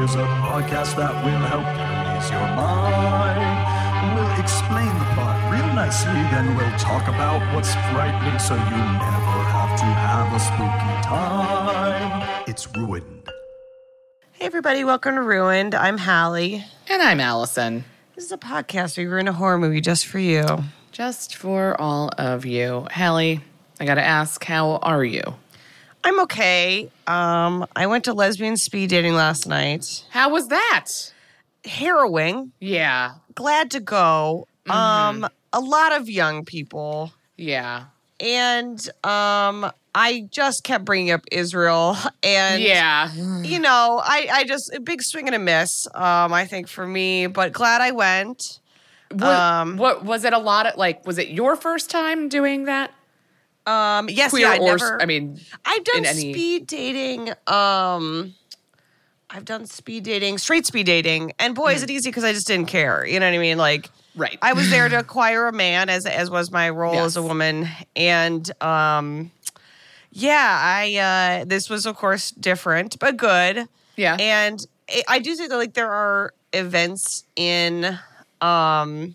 here's a podcast that will help you ease your mind. We'll explain the plot real nicely, then we'll talk about what's frightening so you never have to have a spooky time. It's ruined. Hey, everybody, welcome to Ruined. I'm Halle. And I'm Alison. This is a podcast where we ruin a horror movie just for you. Just for all of you. Halle, I gotta ask, how are you? I'm okay. Um, I went to lesbian speed dating last night. How was that? Harrowing. Yeah. Glad to go. Um, a lot of young people. Yeah. And um, I just kept bringing up Israel. And Yeah. you know, I, I just a big swing and a miss. Um, I think for me, but glad I went. What, Um, what was it a lot of like was it your first time doing that? Um, yes, Queer yeah, I or never. I mean I've done any- speed dating. Um, I've done speed dating, straight speed dating, and boy, is it easy because I just didn't care. You know what I mean? Like, Right. I was there to acquire a man, as as was my role as a woman, and um, yeah, I uh, this was of course different but good. Yeah. and I- I do think that like there are events in um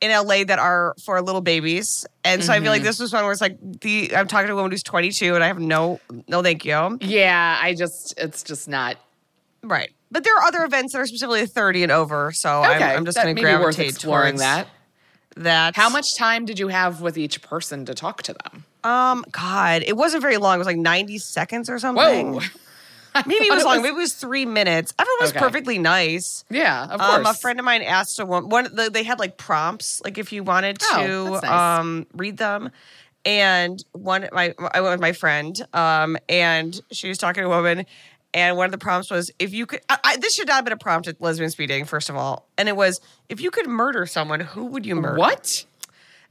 in LA that are for little babies. And so I Mm-hmm. feel like this was one where it's like the I'm talking to a woman who's 22 and I have no no thank you. yeah, I just it's just not Right. But there are other events that are specifically 30 and over, so I'm. I'm just going to gravitate exploring towards that. that. How much time did you have with each person to talk to them? Um god, it wasn't very long. It was like 90 seconds or something. Whoa. Maybe it was it long. Maybe it was 3 minutes. Everyone was Okay. perfectly nice. Yeah, of course. Um, a friend of mine asked a woman. One, they had like prompts, like if you wanted Oh, to nice. um, read them. And one, my, I went with my friend, um, and she was talking to a woman, and one of the prompts was, if you could. I, I, this should not have been a prompt at lesbian speed dating, first of all, and it was, if you could murder someone, who would you murder? What?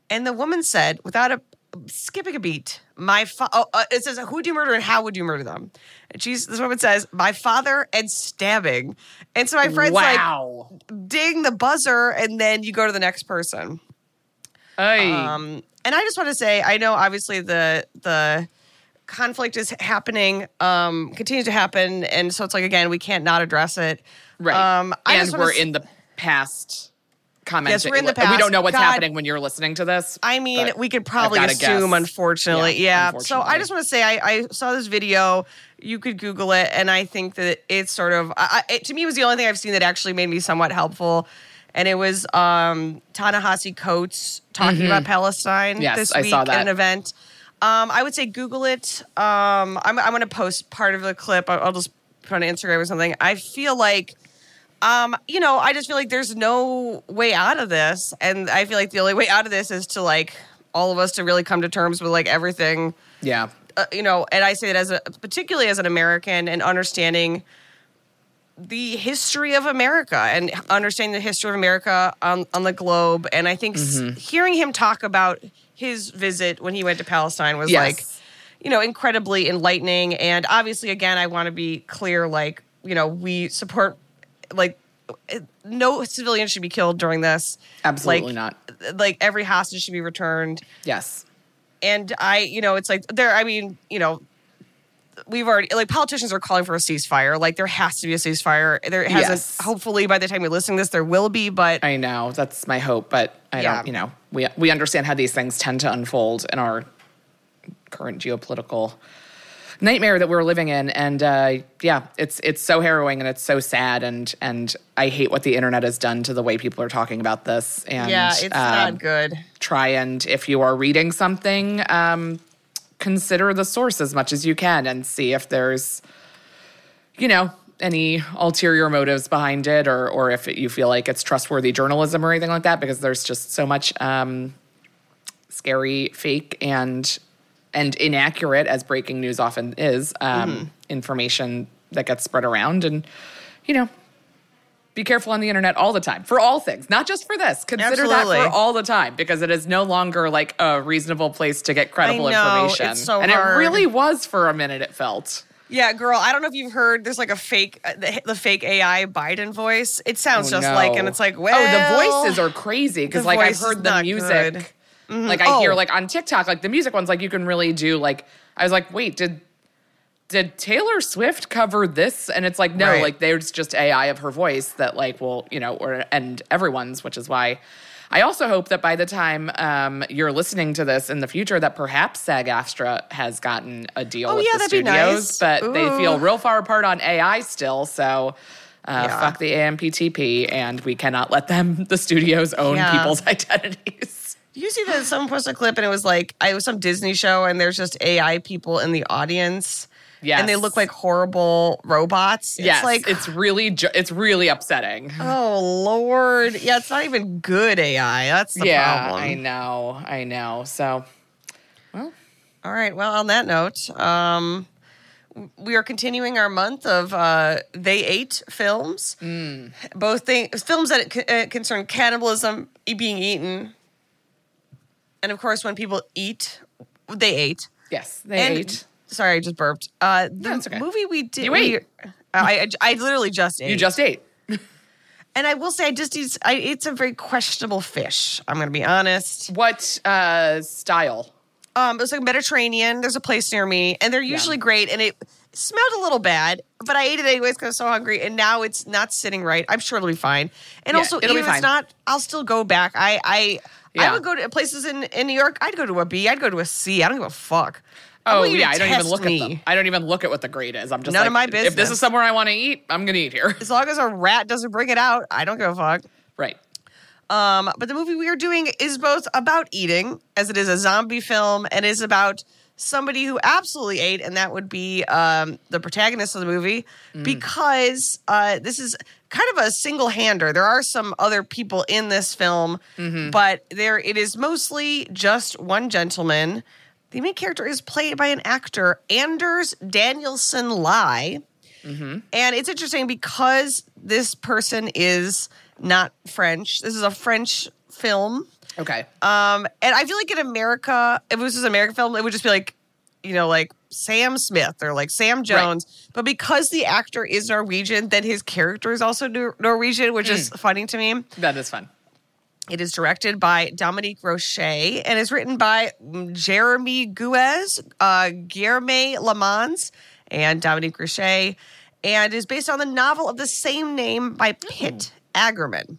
And the woman said, without a skipping a beat, my fa- oh, uh, it says, who do you murder and how would you murder them? And she's this woman says, my father and stabbing. And so my friend's wow. like, ding the buzzer, and then you go to the next person. Um, and I just want to say, I know obviously the the conflict is happening, um, continues to happen, and so it's like again, we can't not address it. Right. Um, I and we're s- in the past commenting. Yes, we're in the past. We don't know what's God. happening when you're listening to this. I mean, we could probably assume, unfortunately. Yeah, Yeah. So I just want to say, I, I saw this video. You could Google it, and I think that it's sort of, I, I, it, to me, it was the only thing I've seen that actually made me somewhat helpful. And it was um, Ta-Nehisi Coates talking about Palestine Mm-hmm. Yes, this I week saw at an event. Um, I would say Google it. Um, I'm, I'm going to post part of the clip. I'll, I'll just put on Instagram or something. I feel like um, you know, I just feel like there's no way out of this, and I feel like the only way out of this is to like all of us to really come to terms with like everything, Yeah. uh, you know. And I say that as a particularly as an American and understanding the history of America and understanding the history of America on on the globe. And I think s- hearing him talk about his visit when he went to Palestine was Yes. like you know, incredibly enlightening. And obviously, again, I want to be clear like, you know, we support, like, no civilian should be killed during this. Absolutely Like- not. Like, every hostage should be returned. Yes. And I, you know, it's like there, I mean, you know, we've already, like, politicians are calling for a ceasefire. Like, there has to be a ceasefire. There hasn't, Yes. hopefully, by the time you're listening to this, there will be, but I know. That's my hope, but I Yeah. don't, you know, we we understand how these things tend to unfold in our current geopolitical nightmare that we're living in. And uh, yeah it's it's so harrowing and it's so sad. And and i hate what the internet has done to the way people are talking about this. And yeah, it's um, not good. try and if you are reading something um, consider the source as much as you can and see if there's you know any ulterior motives behind it or or if it, you feel like it's trustworthy journalism or anything like that because there's just so much um, scary fake and and inaccurate as breaking news often is um, information that gets spread around and you know, be careful on the internet all the time for all things, not just for this. Consider that for all the time because it is no longer like a reasonable place to get credible know, information. so and hard. it really was for a minute, it felt. Yeah, girl. I don't know if you've heard. There's like a fake, uh, the, the fake AI Biden voice. It sounds Oh, just like, and it's like, well, oh, the voices are crazy because like I've heard the music. good. Mm-hmm. Like I hear Oh. like on TikTok, like the music ones, like you can really do like. I was like, wait, did did Taylor Swift cover this? And it's like, no, Right. like there's just AI of her voice that like will you know or and everyone's, which is why. I also hope that by the time um, you're listening to this in the future, that perhaps SAG-AFTRA has gotten a deal Oh, with yeah, the that'd be studios, nice. but they feel real far apart on AI still. So uh, Yeah. fuck the AMPTP, and we cannot let them, the studios, own Yeah. people's identities. You see that someone posted a clip and it was like I was some Disney show and there's just AI people in the audience. Yes. And they look like horrible robots. yes, It's like it's really, ju- it's really upsetting. Oh Lord. Yeah, it's not even good AI. That's the yeah, problem. I know, I know. So, well, All right. Well, on that note, um, we are continuing our month of uh, they ate films. Mm. Both things, films that c- uh, concern cannibalism, being eaten, and of course, when people eat, they ate. yes, they And- ate. Sorry, I just burped. Uh, the it's okay. movie we did. You we- I, I I literally just ate. You just ate. and I will say, I just eat. I ate some very questionable fish. I'm going to be honest. What uh, style? Um, it was like Mediterranean. There's a place near me, and they're usually great. And it smelled a little bad, but I ate it anyways because I was so hungry. And now it's not sitting right. I'm sure it'll be fine. And Yeah, also, even if it's not, I'll still go back. I I Yeah. I would go to places in in New York. I'd go to a B. I'd go to a C. I don't give a fuck. Oh to yeah, I don't even look me. at them. I don't even look at what the grade is. I'm just None like, of my business. If this is somewhere I want to eat, I'm gonna eat here. As long as a rat doesn't bring it out, I don't give a fuck. right. Um, but the movie we are doing is both about eating, as it is a zombie film, and is about somebody who absolutely ate, and that would be um, the protagonist of the movie, because uh, this is kind of a single hander. There are some other people in this film, but there it is mostly just one gentleman. The main character is played by an actor, Anders Danielsen Lie. And it's interesting because this person is not French. This is a French film. Okay. Um, and I feel like in America, if this was just an American film, it would just be like, you know, like Sam Smith or like Sam Jones. But because the actor is Norwegian, then his character is also Norwegian, which is funny to me. that is fun. It is directed by Dominique Rocher and is written by mm, Jeremy Guez, uh, Guillaume Lemans, and Dominique Rocher, and is based on the novel of the same name by Pit Agarmen.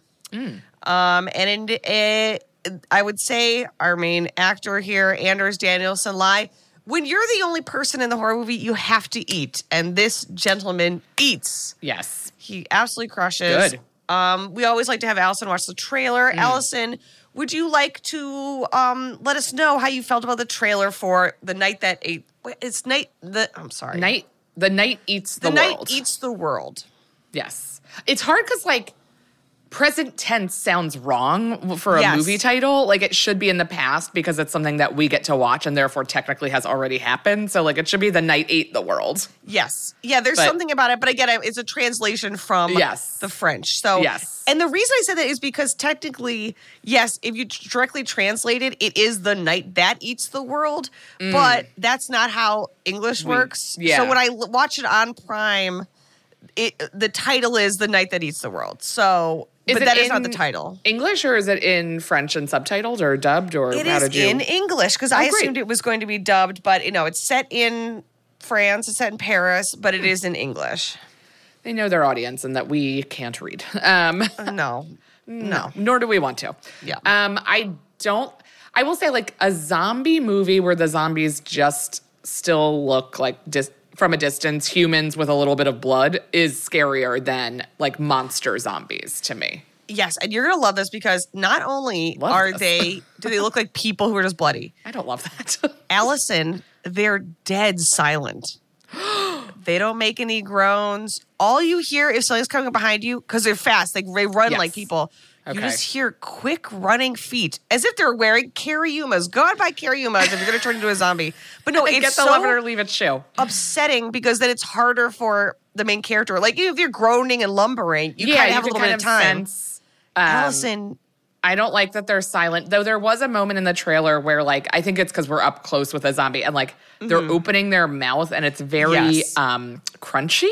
Um, and in, it, I would say our main actor here, Anders Danielsen Lie. When you're the only person in the horror movie, you have to eat, and this gentleman eats. Yes. He absolutely crushes. Good. Um, we always like to have Alison watch the trailer. Alison, would you like to um, let us know how you felt about the trailer for the night that ate? It's night. The I'm sorry. Night. The night eats the, The night world. eats the world. Yes. It's hard because, like, present tense sounds wrong for a Yes. movie title. Like, it should be in the past because it's something that we get to watch and therefore technically has already happened. So, like, it should be the night ate the world. Yes. Yeah, there's But- something about it, but again, it's a translation from Yes. the French. So, Yes. And the reason I said that is because technically, yes, if you directly translate it, it is the night that eats the world, but that's not how English works. Mm. yeah. So when I l- watch it on Prime, it the title is the night that eats the world. So, Is but that is not the title. English or is it in French and subtitled or dubbed or It how is did you? in English because I Oh, great. assumed it was going to be dubbed, but you know, it's set in France, it's set in Paris, but it is in English. they know their audience and that we can't read. Um, No, no. nor do we want to. Yeah. Um, I don't. I will say, like a zombie movie where the zombies just still look like dis- from a distance humans with a little bit of blood is scarier than like monster zombies to me. Yes, and you're gonna love this because not only Love are this. they do they look like people who are just bloody. I don't love that. Alison, they're dead silent. they don't make any groans. All you hear if something's coming behind you because they're fast, like they run Yes. like people. You just hear quick running feet, as if they're wearing carryumas. Go out buy carryumas if you're gonna turn into a zombie. But no, it's get the so love it or leave it show. upsetting because then it's harder for the main character. Like if you're groaning and lumbering, you yeah, kind of have a little bit of time. sense. um, Alison, I don't like that they're silent. Though there was a moment in the trailer where, like, I think it's because we're up close with a zombie, and like they're opening their mouth, and it's very Mm-hmm. Yes. um crunchy.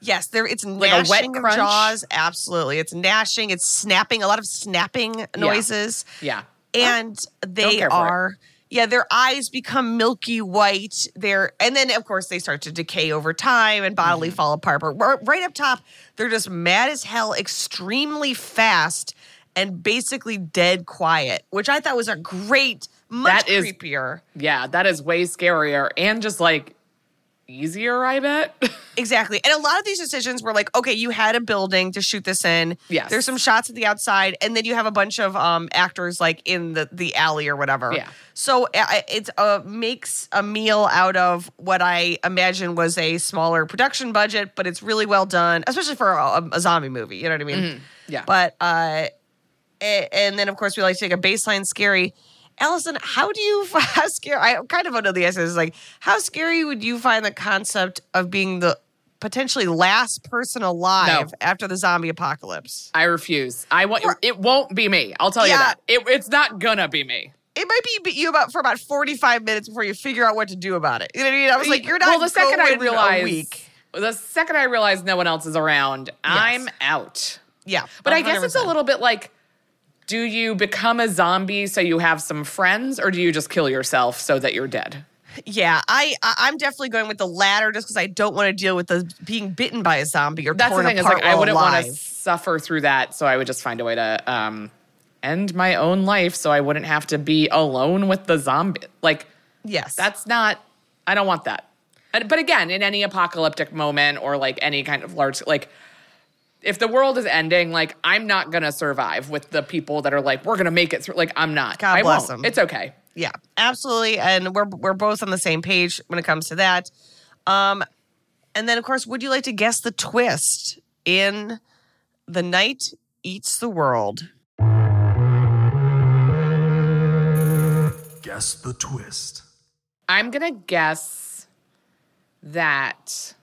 Yes, there it's like a wet crunch? jaws. Absolutely, it's gnashing. It's snapping. A lot of snapping noises. Yeah. and they it. are yeah their eyes become milky white they're and then of course they start to decay over time and bodily Mm-hmm. fall apart but right up top they're just mad as hell extremely fast and basically dead quiet which i thought was a great much That is- creepier Yeah, that is way scarier and just like easier, I bet. Exactly. And a lot of these decisions were like, okay, you had a building to shoot this in. Yes. There's some shots at the outside, and then you have a bunch of um, actors like in the, the alley or whatever. Yeah. So it uh, makes a meal out of what I imagine was a smaller production budget, but it's really well done, especially for a, a zombie movie. You know what I mean? Mm-hmm. Yeah. But, uh, and then of course we like to take a baseline scary. Alison, how do you how scary? I kind of know the answer. Is like how scary would you find the concept of being the potentially last person alive No. after the zombie apocalypse? I refuse. I want it won't be me. I'll tell you that. It, it's not gonna be me. It might be you about for about forty five minutes before you figure out what to do about it. You know what I mean? I was like, you're not well, the second I realize week. the second I realize no one else is around, I'm out. Yeah, But I guess it's a little bit like do you become a zombie so you have some friends or do you just kill yourself so that you're dead? Yeah, I, I'm definitely going with the latter just because I don't want to deal with the being bitten by a zombie or That's the torn thing is apart like I wouldn't want to suffer through that, so I would just find a way to um end my own life so I wouldn't have to be alone with the zombie. Like Yes, that's not I don't want that. But again, in any apocalyptic moment or like any kind of large like if the world is ending, like I'm not gonna survive with the people that are like, we're gonna make it through. Like I'm not. God I bless won't. them. It's okay. Yeah, absolutely. And we're we're both on the same page when it comes to that. Um, and then of course, would you like to guess the twist in The Night Eats the World? Guess the twist. I'm gonna guess that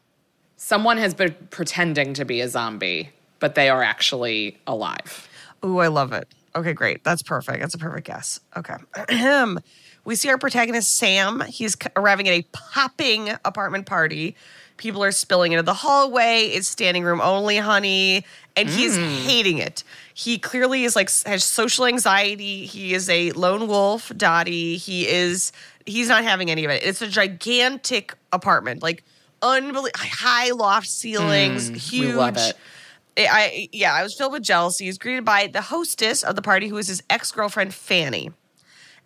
someone has been pretending to be a zombie, but they are actually alive. Ooh, I love it. Okay, great. That's perfect. That's a perfect guess. Okay. We see our protagonist, Sam. He's arriving at a popping apartment party. People are spilling into the hallway. It's standing room only, honey. And he's mm. hating it. He clearly is like has social anxiety. He is a lone wolf, Dottie. He is he's not having any of it. It's a gigantic apartment, like unbelievable high loft ceilings, huge. love it. I, yeah, I was filled with jealousy. He's greeted by the hostess of the party, who is his ex girlfriend Fanny,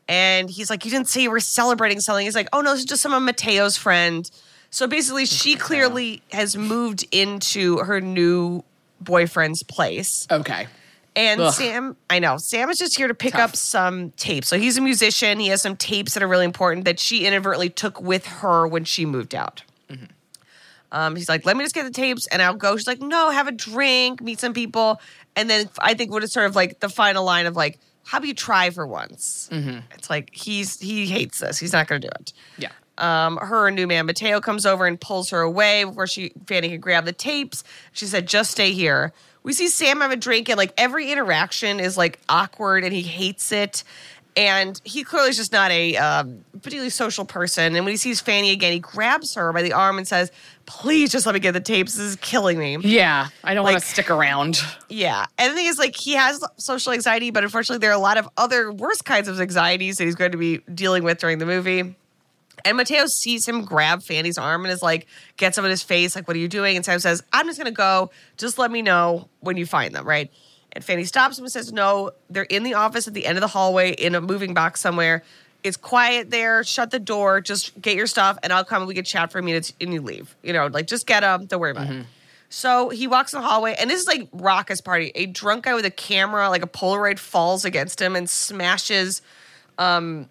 and he's like, "You didn't say you were celebrating something." He's like, "Oh no, this is just some of Mateo's friend." So basically, she clearly has moved into her new boyfriend's place, Okay. and Ugh. Sam, I know Sam is just here to pick Tough. up some tapes. So he's a musician. He has some tapes that are really important that she inadvertently took with her when she moved out. Mm-hmm. Um, he's like, let me just get the tapes and I'll go. She's like, no, have a drink, meet some people. And then I think what is sort of like the final line of like, how about you try for once? Mm-hmm. It's like he's he hates this. He's not going to do it. Yeah. Um, her new man Mateo comes over and pulls her away before she Fanny can grab the tapes. She said, "Just stay here." We see Sam have a drink, and like every interaction is like awkward, and he hates it. And he clearly is just not a um, particularly social person. And when he sees Fanny again, he grabs her by the arm and says, "Please, just let me get the tapes. This is killing me." Yeah. I don't want to stick around. Yeah. And the thing is, like, he has social anxiety, but unfortunately, there are a lot of other worse kinds of anxieties that he's going to be dealing with during the movie. And Mateo sees him grab Fanny's arm and is like, gets him in his face, like, what are you doing? And Sam says, I'm just going to go. Just let me know when you find them, right? And Fanny stops him and says, No, they're in the office at the end of the hallway in a moving box somewhere. It's quiet there. Shut the door. Just get your stuff, and I'll come and we can chat for a minute and you leave. You know, like, just get them. Don't worry about it. So he walks in the hallway, and this is like raucous party. A drunk guy with a camera, like a Polaroid, falls against him and smashes um,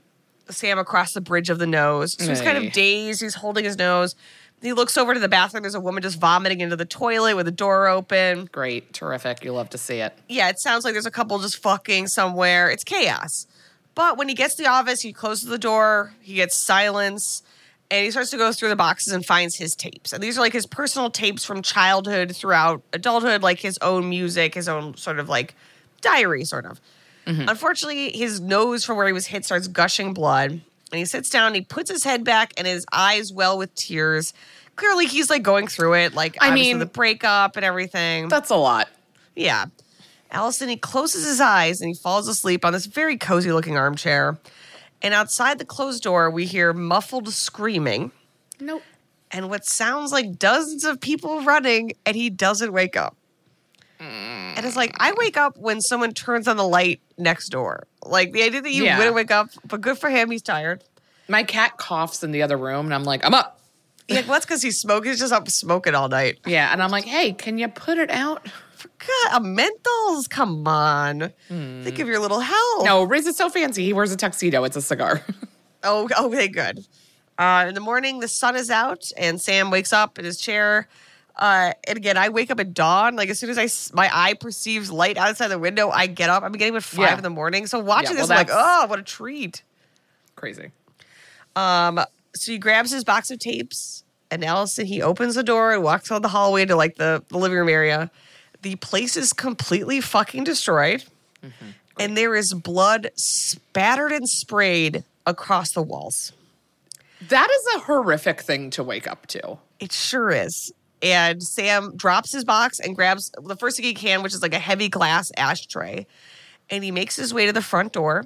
Sam across the bridge of the nose. So he's kind of dazed. He's holding his nose. He looks over to the bathroom. There's a woman just vomiting into the toilet with the door open. Great. Terrific. You'll love to see it. Yeah, it sounds like there's a couple just fucking somewhere. It's chaos. But when he gets to the office, he closes the door. He gets silence. and he starts to go through the boxes and finds his tapes. And these are like his personal tapes from childhood throughout adulthood, like his own music, his own sort of like diary, sort of. Mm-hmm. Unfortunately, his nose from where he was hit starts gushing blood. And he sits down, he puts his head back, and his eyes well with tears. Clearly, he's like going through it, like I mean- the breakup and everything. That's a lot. Yeah. Alison, he closes his eyes and he falls asleep on this very cozy looking armchair. And outside the closed door, we hear muffled screaming Nope. and what sounds like dozens of people running, and he doesn't wake up. And it's like, I wake up when someone turns on the light next door. Like the idea that you Yeah. wouldn't wake up, but good for him, he's tired. My cat coughs in the other room, and I'm like, I'm up. Yeah, well, that's because he's smoking. He's just up smoking all night. Yeah, and I'm like, hey, can you put it out? God, a menthols? Come on. Think of your little health. No, Riz is so fancy. He wears a tuxedo. It's a cigar. Oh, okay, good. Uh, in the morning, the sun is out, and Sam wakes up in his chair. Uh, and again, I wake up at dawn. Like as soon as I my eye perceives light outside the window, I get up. I'm getting up at five Yeah. in the morning. So watching Yeah, this, I'm like, oh, what a treat. Crazy. Um, so he grabs his box of tapes, and Alison he opens the door and walks down the hallway to like the, the living room area. The place is completely fucking destroyed, and there is blood spattered and sprayed across the walls. That is a horrific thing to wake up to. It sure is. And Sam drops his box and grabs the first thing he can, which is like a heavy glass ashtray. And he makes his way to the front door,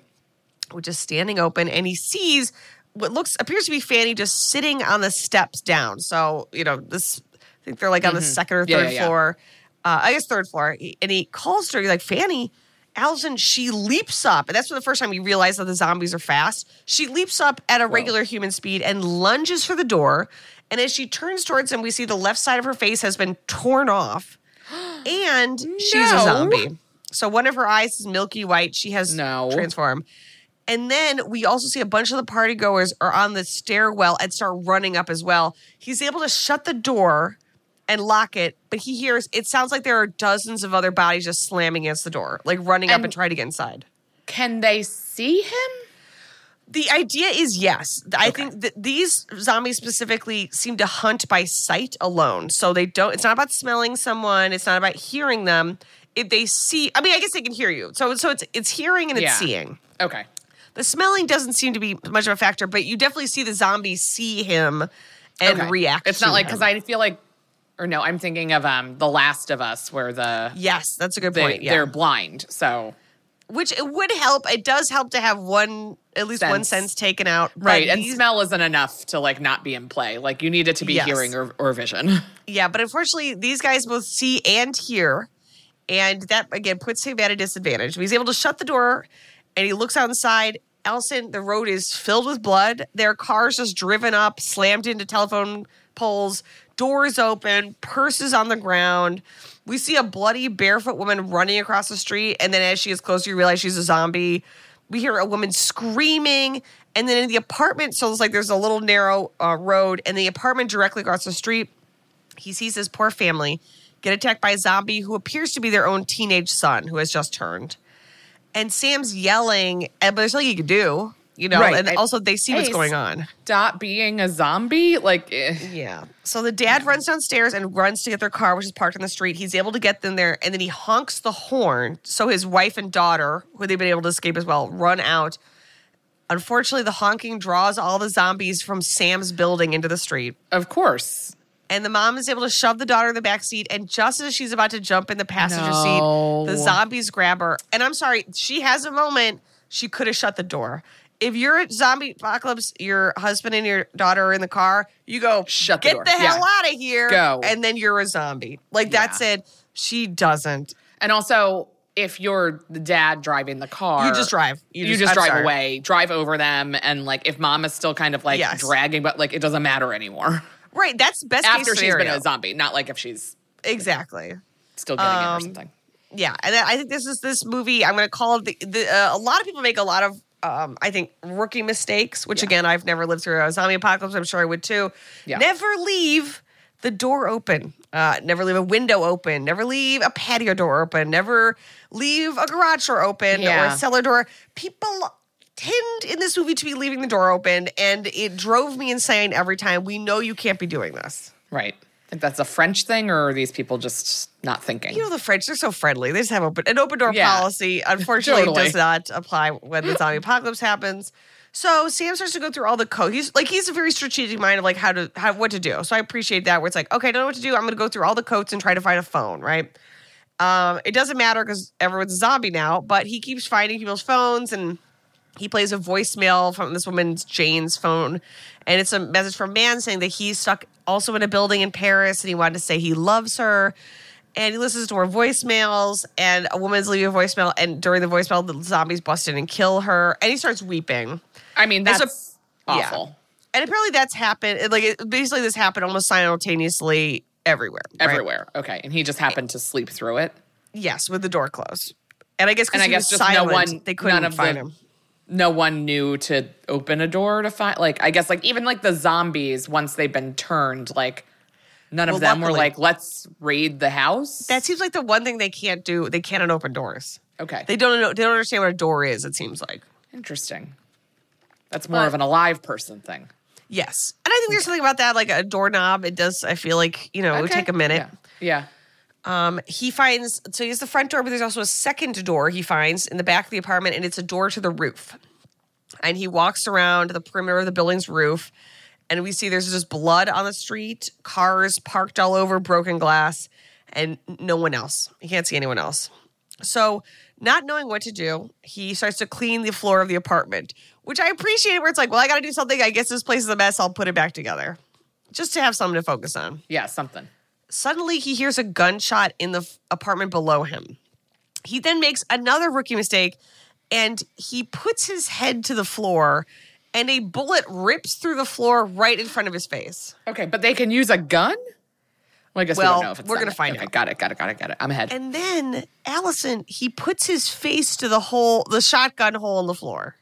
which is standing open, and he sees what looks appears to be Fanny just sitting on the steps down. So, you know, this I think they're like on the second or Mm-hmm. Third yeah, yeah. floor. Uh, I guess third floor. And he calls her, he's like, Fanny, She leaps up. And that's for the first time you realize that the zombies are fast. She leaps up at a regular human speed and lunges for the door. And as she turns towards him, we see the left side of her face has been torn off. And she's a zombie. So one of her eyes is milky white. She has No. transformed. And then we also see a bunch of the party goers are on the stairwell and start running up as well. He's able to shut the door and lock it, but he hears it sounds like there are dozens of other bodies just slamming against the door, like running up And- and trying to get inside. Can they see him? The idea is yes. I think that these zombies specifically seem to hunt by sight alone. So they don't, it's not about smelling someone, it's not about hearing them. If they see, I mean, I guess they can hear you. So, so it's it's hearing and it's Yeah. seeing. Okay. The smelling doesn't seem to be much of a factor, but you definitely see the zombies see him and okay. react. It's not like because I feel like, or no, I'm thinking of um The Last of Us, where the Yes, that's a good they, point. Yeah. they're blind. So Which it would help. It does help to have one, at least one Sense. sense taken out. right, and these- smell isn't enough to like not be in play. Like you need it to be Yes. hearing or, or vision. Yeah, but unfortunately, these guys both see and hear, and that again puts him at a disadvantage. He's able to shut the door, and he looks outside. Alison, the road is filled with blood. Their cars just driven up, slammed into telephone poles, doors open, purses on the ground. We see a bloody barefoot woman running across the street, and then as she gets closer, you realize she's a zombie. We hear a woman screaming, and then in the apartment, so it's like there's a little narrow uh, road, and the apartment directly across the street he sees his poor family get attacked by a zombie who appears to be their own teenage son who has just turned. And Sam's yelling, but there's nothing he can do, you know. Right. And I- also, they see what's going on. Stop being a zombie. Like eh. Yeah. So the dad runs downstairs and runs to get their car, which is parked on the street. He's able to get them there, and then he honks the horn. So his wife and daughter, who they've been able to escape as well, run out. Unfortunately, the honking draws all the zombies from Sam's building into the street. of course. and the mom is able to shove the daughter in the back seat. And just as she's about to jump in the passenger No. seat, the zombies grab her. And I'm sorry, she has a moment. She could have shut the door. If you're at zombie apocalypse, your husband and your daughter are in the car, you go Shut the get door." the hell Yeah. out of here. Go. And then you're a zombie. Like that's Yeah. it. She doesn't. And also, if you're the dad driving the car, You just drive. You, You just, just- drive sorry. away, drive over them, and like if mom is still kind of like Yes. dragging, but like it doesn't matter anymore Right. That's best after case she's been a zombie. Not like if she's Exactly. still getting it or Um, something. yeah and i think this is this movie i'm going to call it the, the uh, a lot of people make a lot of um, I think rookie mistakes, which Yeah. again I've never lived through a zombie apocalypse. I'm sure I would too. Yeah. Never leave the door open. Uh, never leave a window open. Never leave a patio door open. Never leave a garage door open or a cellar door. People tend in this movie to be leaving the door open, and it drove me insane every time. We know you can't be doing this. Right. If that's a French thing, or are these people just not thinking? You know the French; they're so friendly. They just have open, an open door Yeah. policy. Unfortunately, Totally. does not apply when the zombie apocalypse happens. So Sam starts to go through all the code. He's like he's a very strategic mind of like how to how what to do. So I appreciate that. Where it's like, okay, I don't know what to do. I'm going to go through all the codes and try to find a phone. Right. Um, it doesn't matter because everyone's a zombie now. But he keeps finding people's phones and he plays a voicemail from this woman's Jane's phone, and it's a message from a man saying that he's stuck also in a building in Paris, and he wanted to say he loves her. And he listens to her voicemails, and a woman's leaving a voicemail, and during the voicemail, the zombies bust in and kill her, and he starts weeping. I mean, It's a- that's yeah. awful. And apparently, that's happened. Like it, basically, this happened almost simultaneously everywhere. right? Everywhere. Okay. And he just happened to sleep through it. Yes, with the door closed. And I guess because I he guess was just no one- they couldn't find the- him. No one knew to open a door to find. Like, I guess, like, even like the zombies, once they've been turned, like, none of Well, them were like, let's raid the house. That seems like the one thing they can't do. They can't open doors. okay. They don't know. They don't understand what a door is. It seems like. Interesting. That's more But- of an alive person thing. Yes, and I think there's something about that, like a doorknob. It does. I feel like you know it would take a minute. Yeah. yeah. Um, he finds so he has the front door, but there's also a second door he finds in the back of the apartment, and it's a door to the roof. And he walks around the perimeter of the building's roof, and we see there's just blood on the street, cars parked all over, broken glass, and no one else. He can't see anyone else. So, not knowing what to do, he starts to clean the floor of the apartment, which I appreciate. Where it's like, well, I got to do something. I guess this place is a mess. I'll put it back together, just to have something to focus on Yeah. Something. Suddenly he hears a gunshot in the apartment below him. He then makes another rookie mistake and he puts his head to the floor and a bullet rips through the floor right in front of his face. Okay. But they can use a gun? Well, I guess we Well, don't know if it's we're gonna it. find okay, out. Got it. Got it. Got it. Got it. I'm ahead. And then Alison, he puts his face to the hole, the shotgun hole in the floor.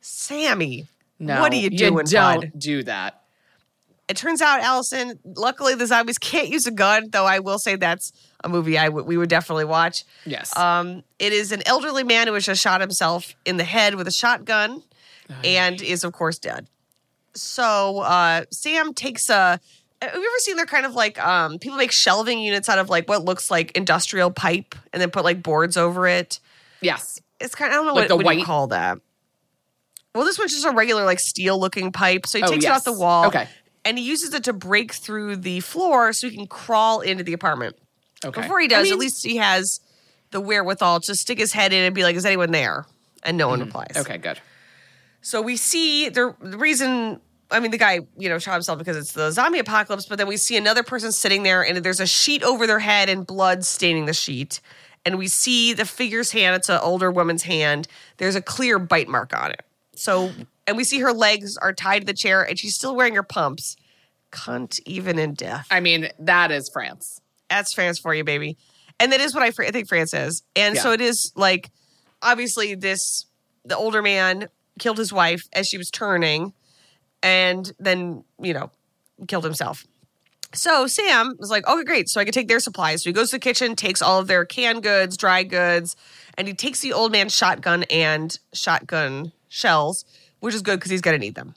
Sammy, no, what are you doing, don't bud? do that. It turns out, Alison, luckily the zombies can't use a gun, though I will say that's a movie I we would definitely watch. Yes. Um, it is an elderly man who has just shot himself in the head with a shotgun and is, of course, dead. So uh, Sam takes a. Have you ever seen they're kind of like um, people make shelving units out of like what looks like industrial pipe and then put like boards over it? yes. It's kind of, I don't know Like what, what do you call that. Well, this one's just a regular like steel looking pipe. So he Oh, takes it off the wall. Okay. And he uses it to break through the floor so he can crawl into the apartment. Okay. Before he I does, mean- at least he has the wherewithal to stick his head in and be like, "Is anyone there?" And no one replies. Mm-hmm. Okay. Good. So we see the, the reason. I mean, the guy, you know, shot himself because it's the zombie apocalypse. But then we see another person sitting there, and there's a sheet over their head and blood staining the sheet. And we see the figure's hand. It's an older woman's hand. There's a clear bite mark on it. So, and we see her legs are tied to the chair, and she's still wearing her pumps. Cunt, even in death. I mean, that is France. That's France for you, baby. And that is what I, I think France is. And so it is like, obviously, this, the older man killed his wife as she was turning and then, you know, killed himself. So Sam was like, okay, great. So I can take their supplies. So he goes to the kitchen, takes all of their canned goods, dry goods, and he takes the old man's shotgun and shotgun shells, which is good because he's going to need them.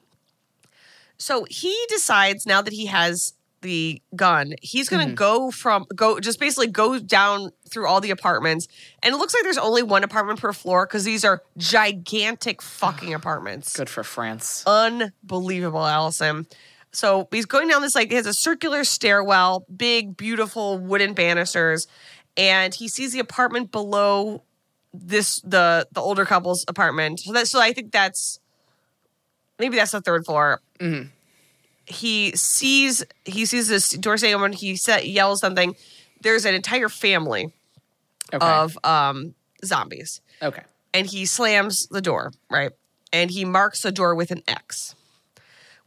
So he decides now that he has the gun, he's going to mm-hmm. go from go just basically go down through all the apartments, and it looks like there's only one apartment per floor because these are gigantic fucking apartments Good for France. unbelievable, Alison. So he's going down this like it has a circular stairwell, big, beautiful wooden banisters, and he sees the apartment below this the the older couple's apartment. So that so I think that's maybe that's the third floor. He sees he sees this door saying when he sa yells something. There's an entire family Okay. of um, zombies okay. and he slams the door, right? And he marks the door with an X.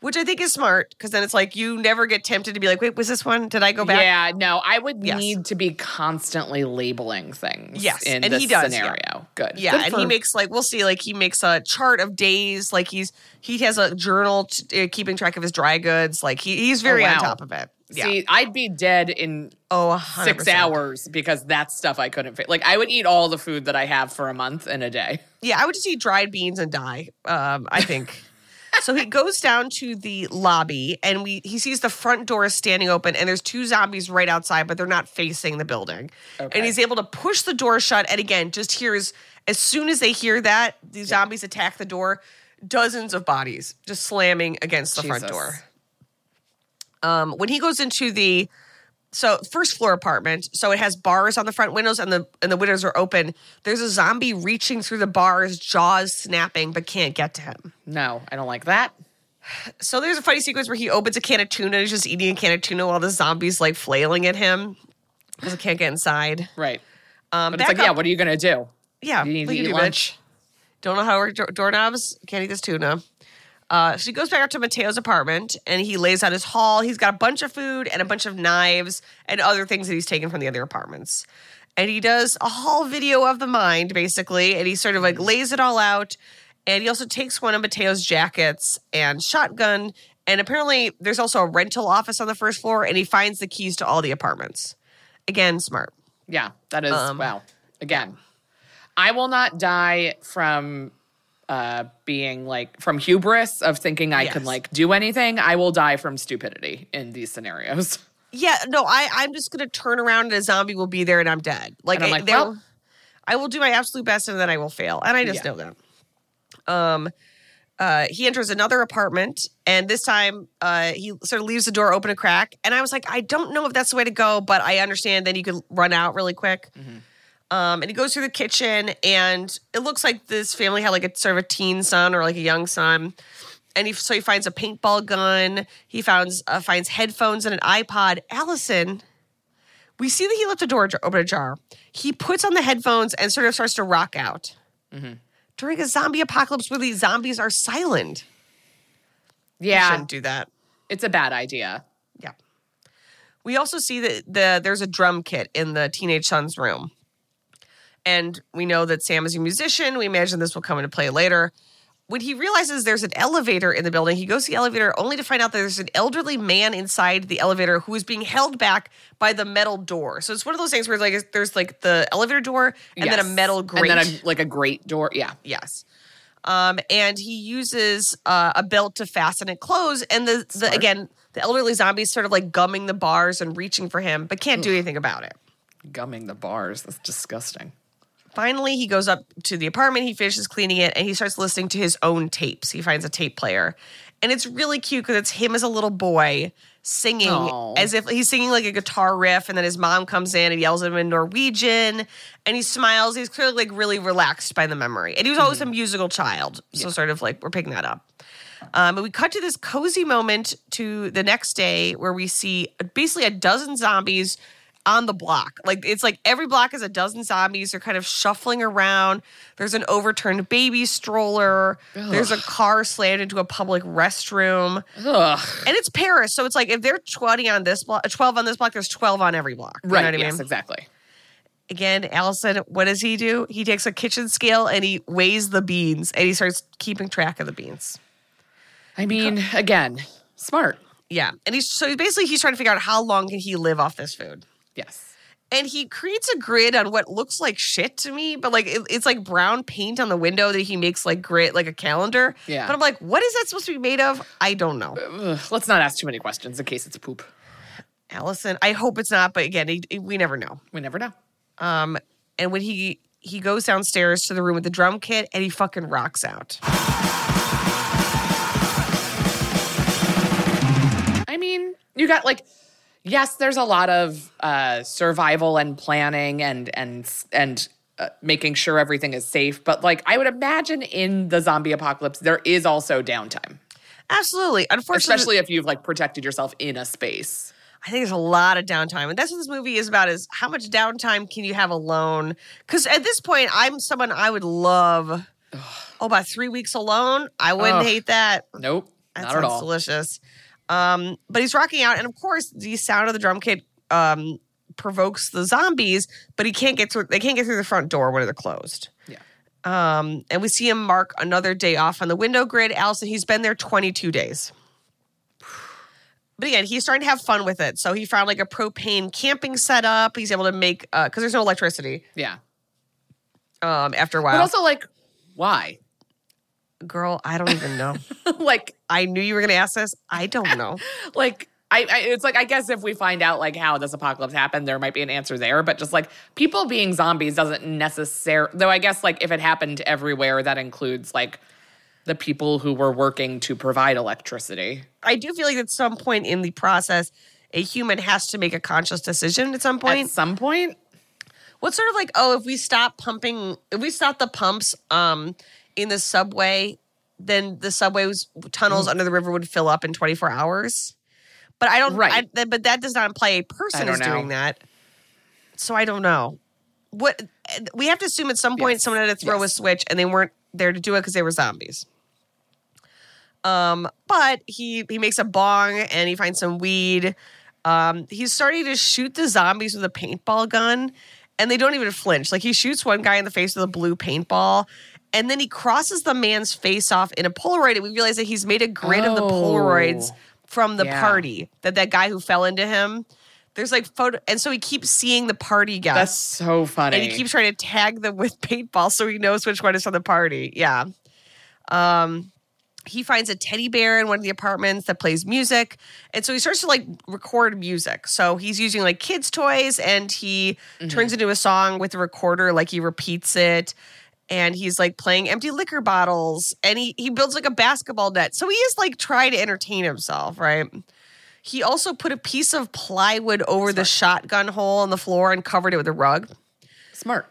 which I think is smart because then it's like you never get tempted to be like, wait, was this one? Did I go back? Yeah, no, I would Yes. need to be constantly labeling things. Yes, in and this he does, yeah. scenario. Good. Yeah, Good and for- he makes like we'll see, like he makes a chart of days. Like he's he has a journal t- uh, keeping track of his dry goods. Like he, he's very on Oh, wow. top of it. Yeah. See, I'd be dead in oh, 100%. six hours because that's stuff I couldn't fit. Like I would eat all the food that I have for a month in a day. Yeah, I would just eat dried beans and die. Um, I think. so he goes down to the lobby and we he sees the front door is standing open and there's two zombies right outside, but they're not facing the building. Okay. And he's able to push the door shut and again just hears as soon as they hear that, the zombies attack the door, dozens of bodies just slamming against the front door. Um, when he goes into the so first floor apartment, so it has bars on the front windows and the and the windows are open. There's a zombie reaching through the bars, jaws snapping, but can't get to him. No, I don't like that. So there's a funny sequence where he opens a can of tuna and he's just eating a can of tuna while the zombie's like flailing at him because it can't get inside. Right. Um, But it's like, yeah, what are you gonna do? yeah, You need to eat do, lunch. bitch? Don't know how to work door- doorknobs. Can't eat this tuna. Uh, so he goes back up to Mateo's apartment and he lays out his haul. He's got a bunch of food and a bunch of knives and other things that he's taken from the other apartments. And he does a haul video of the mind, basically, and he sort of like lays it all out. And he also takes one of Mateo's jackets and shotgun. And apparently, there's also a rental office on the first floor, and he finds the keys to all the apartments. Again, smart. Yeah, that is Um, wow. Again, I will not die from uh being like from hubris of thinking I can like do anything. I will die from stupidity in these scenarios. Yeah, no, I I'm just gonna turn around and a zombie will be there and I'm dead. Like, I'm like, there- well- I will do my absolute best and then I will fail, and I just Yeah. know that. Um, uh, he enters another apartment, and this time uh, he sort of leaves the door open a crack. And I was like, I don't know if that's the way to go, but I understand. Then you could run out really quick. Um, and he goes through the kitchen, and it looks like this family had like a sort of a teen son or like a young son. And he so he finds a paintball gun. He finds uh, finds headphones and an iPod. Alison, we see that he left the door open ajar. He puts on the headphones and sort of starts to rock out during a zombie apocalypse where the zombies are silent. You Yeah, shouldn't do that. it's a bad idea. Yeah. We also see that the there's a drum kit in the teenage son's room. And we know that Sam is a musician. We imagine this will come into play later. When he realizes there's an elevator in the building, he goes to the elevator only to find out that there's an elderly man inside the elevator who is being held back by the metal door. So it's one of those things where like there's like the elevator door and then a metal grate. and then a, like a grate door. Yeah, Yes. Um, and he uses uh, a belt to fasten it closed. And the, the again, the elderly zombie is sort of like gumming the bars and reaching for him, but can't do anything about it. gumming the bars. That's disgusting. Finally, he goes up to the apartment. He finishes cleaning it, and he starts listening to his own tapes. He finds a tape player, and it's really cute because it's him as a little boy singing Aw. as if he's singing like a guitar riff, and then his mom comes in and yells at him in Norwegian, and he smiles. He's clearly like really relaxed by the memory, and he was always a musical child, so sort of like we're picking that up. Um, and we cut to this cozy moment to the next day where we see basically a dozen zombies on the block. Like it's like every block is a dozen zombies. They're kind of shuffling around. There's an overturned baby stroller. There's a car slammed into a public restroom. Ugh. And it's Paris, so it's like if they're 20 on this block, 12 on this block, there's 12 on every block. You know Right. what I yes, mean? exactly. Again, Alison, what does he do? He takes a kitchen scale and he weighs the beans and he starts keeping track of the beans. I mean, again, smart. Yeah, and he's so basically he's trying to figure out how long can he live off this food. Yes. And he creates a grid on what looks like shit to me, but like it, it's like brown paint on the window that he makes like grid like a calendar. Yeah. But I'm like, what is that supposed to be made of? I don't know. Ugh, let's not ask too many questions in case it's poop. Alison, I hope it's not, but again, he, he- we never know. We never know. Um, and when he he goes downstairs to the room with the drum kit and he fucking rocks out. I mean, you got like yes, there's a lot of uh, survival and planning and and and uh, making sure everything is safe, but like I would imagine in the zombie apocalypse there is also downtime, Absolutely. Unfortunately, especially if you've like protected yourself in a space. I think there's a lot of downtime. And that's what this movie is about is how much downtime can you have alone? Because at this point, I'm someone I would love. Oh, about three weeks alone? I wouldn't Ugh. hate that. Nope. That Not at sounds all. delicious. Um, but he's rocking out, and of course, the sound of the drum kit um, provokes the zombies. But he can't get through. They can't get through the front door when they're closed. Yeah. Um, and we see him mark another day off on the window grid. Alison, he's been there 22 days. But again, he's starting to have fun with it. So he found like a propane camping setup. He's able to make uh because there's no electricity. Yeah. Um, after a while, But also, like, why? Girl, I don't even know. like, I knew you were going to ask this. I don't know. like I, I it's like I guess if we find out like how this apocalypse happened, there might be an answer there. But just like people being zombies doesn't necessarily though I guess like if it happened everywhere, that includes like the people who were working to provide electricity. I do feel like at some point in the process, a human has to make a conscious decision at some point. At some point, What's sort of like, oh, if we stop pumping, if we stop the pumps um, in the subway, then the subway's tunnels under the river would fill up in 24 hours. But I don't, Right. I, but that does not imply a person is know. doing that. So I don't know. What we have to assume at some point Yes. someone had to throw a switch and they weren't there to do it because they were zombies. Um, but he he makes a bong and he finds some weed. Um, he's starting to shoot the zombies with a paintball gun, and they don't even flinch. Like he shoots one guy in the face with a blue paintball, and then he crosses the man's face off in a Polaroid, and we realize that he's made a grid of the Oh. Polaroids from the Yeah. party that that guy who fell into him. There's like photo, and so he keeps seeing the party guests. that's so funny. And he keeps trying to tag them with paintball so he knows which one is from the party. Yeah. Um, he finds a teddy bear in one of the apartments that plays music. And so he starts to like record music. So he's using like kids' toys and he turns into a song with a recorder, like he repeats it. And he's like playing empty liquor bottles and he, he builds like a basketball net. So he is like trying to entertain himself, right? He also put a piece of plywood over the shotgun hole on the floor and covered it with a rug Smart.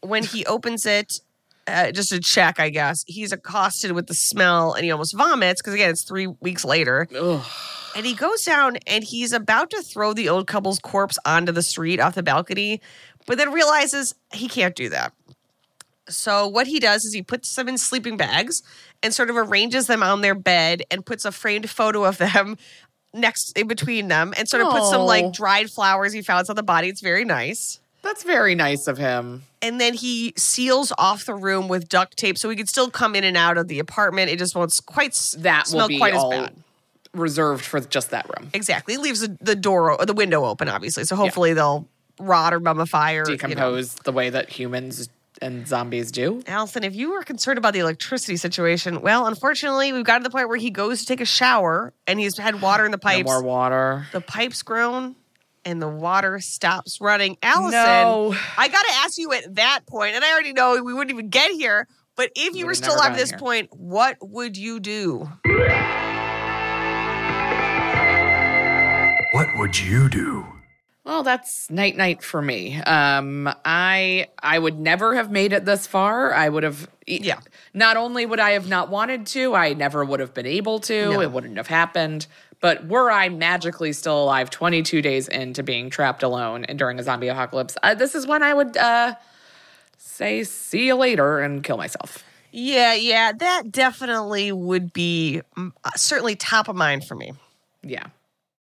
when he opens it, uh, just to check, I guess, he's accosted with the smell and he almost vomits because, again, it's three weeks later. Ugh. And he goes down and he's about to throw the old couple's corpse onto the street off the balcony, but then realizes he can't do that. So, what he does is he puts them in sleeping bags and sort of arranges them on their bed and puts a framed photo of them next in between them and sort of puts some like oh. dried flowers he found on the body. It's very nice That's very nice of him. and then he seals off the room with duct tape so he could still come in and out of the apartment. It just won't quite That smell will be quite as bad. reserved for just that room. Exactly. He leaves the, the door, the window open, obviously. So hopefully they'll rot or mummify or you know. Decompose the way that humans and zombies do. Alison, if you were concerned about the electricity situation, well, unfortunately, we've got to the point where he goes to take a shower and he's had water in the No pipes. more water. the pipes grown and the water stops running. Alison, No. I got to ask you at that point, and I already know we wouldn't even get here, but if you were still never at this here. point, what would you do? What would you do? Well, that's night night for me. Um, I I would never have made it this far. I would have. Yeah. Not only would I have not wanted to, I never would have been able to. No. It wouldn't have happened. But were I magically still alive 22 days into being trapped alone and during a zombie apocalypse, uh, this is when I would uh, say see you later and kill myself. Yeah, yeah, that definitely would be mm, uh, certainly top of mind for me. Yeah.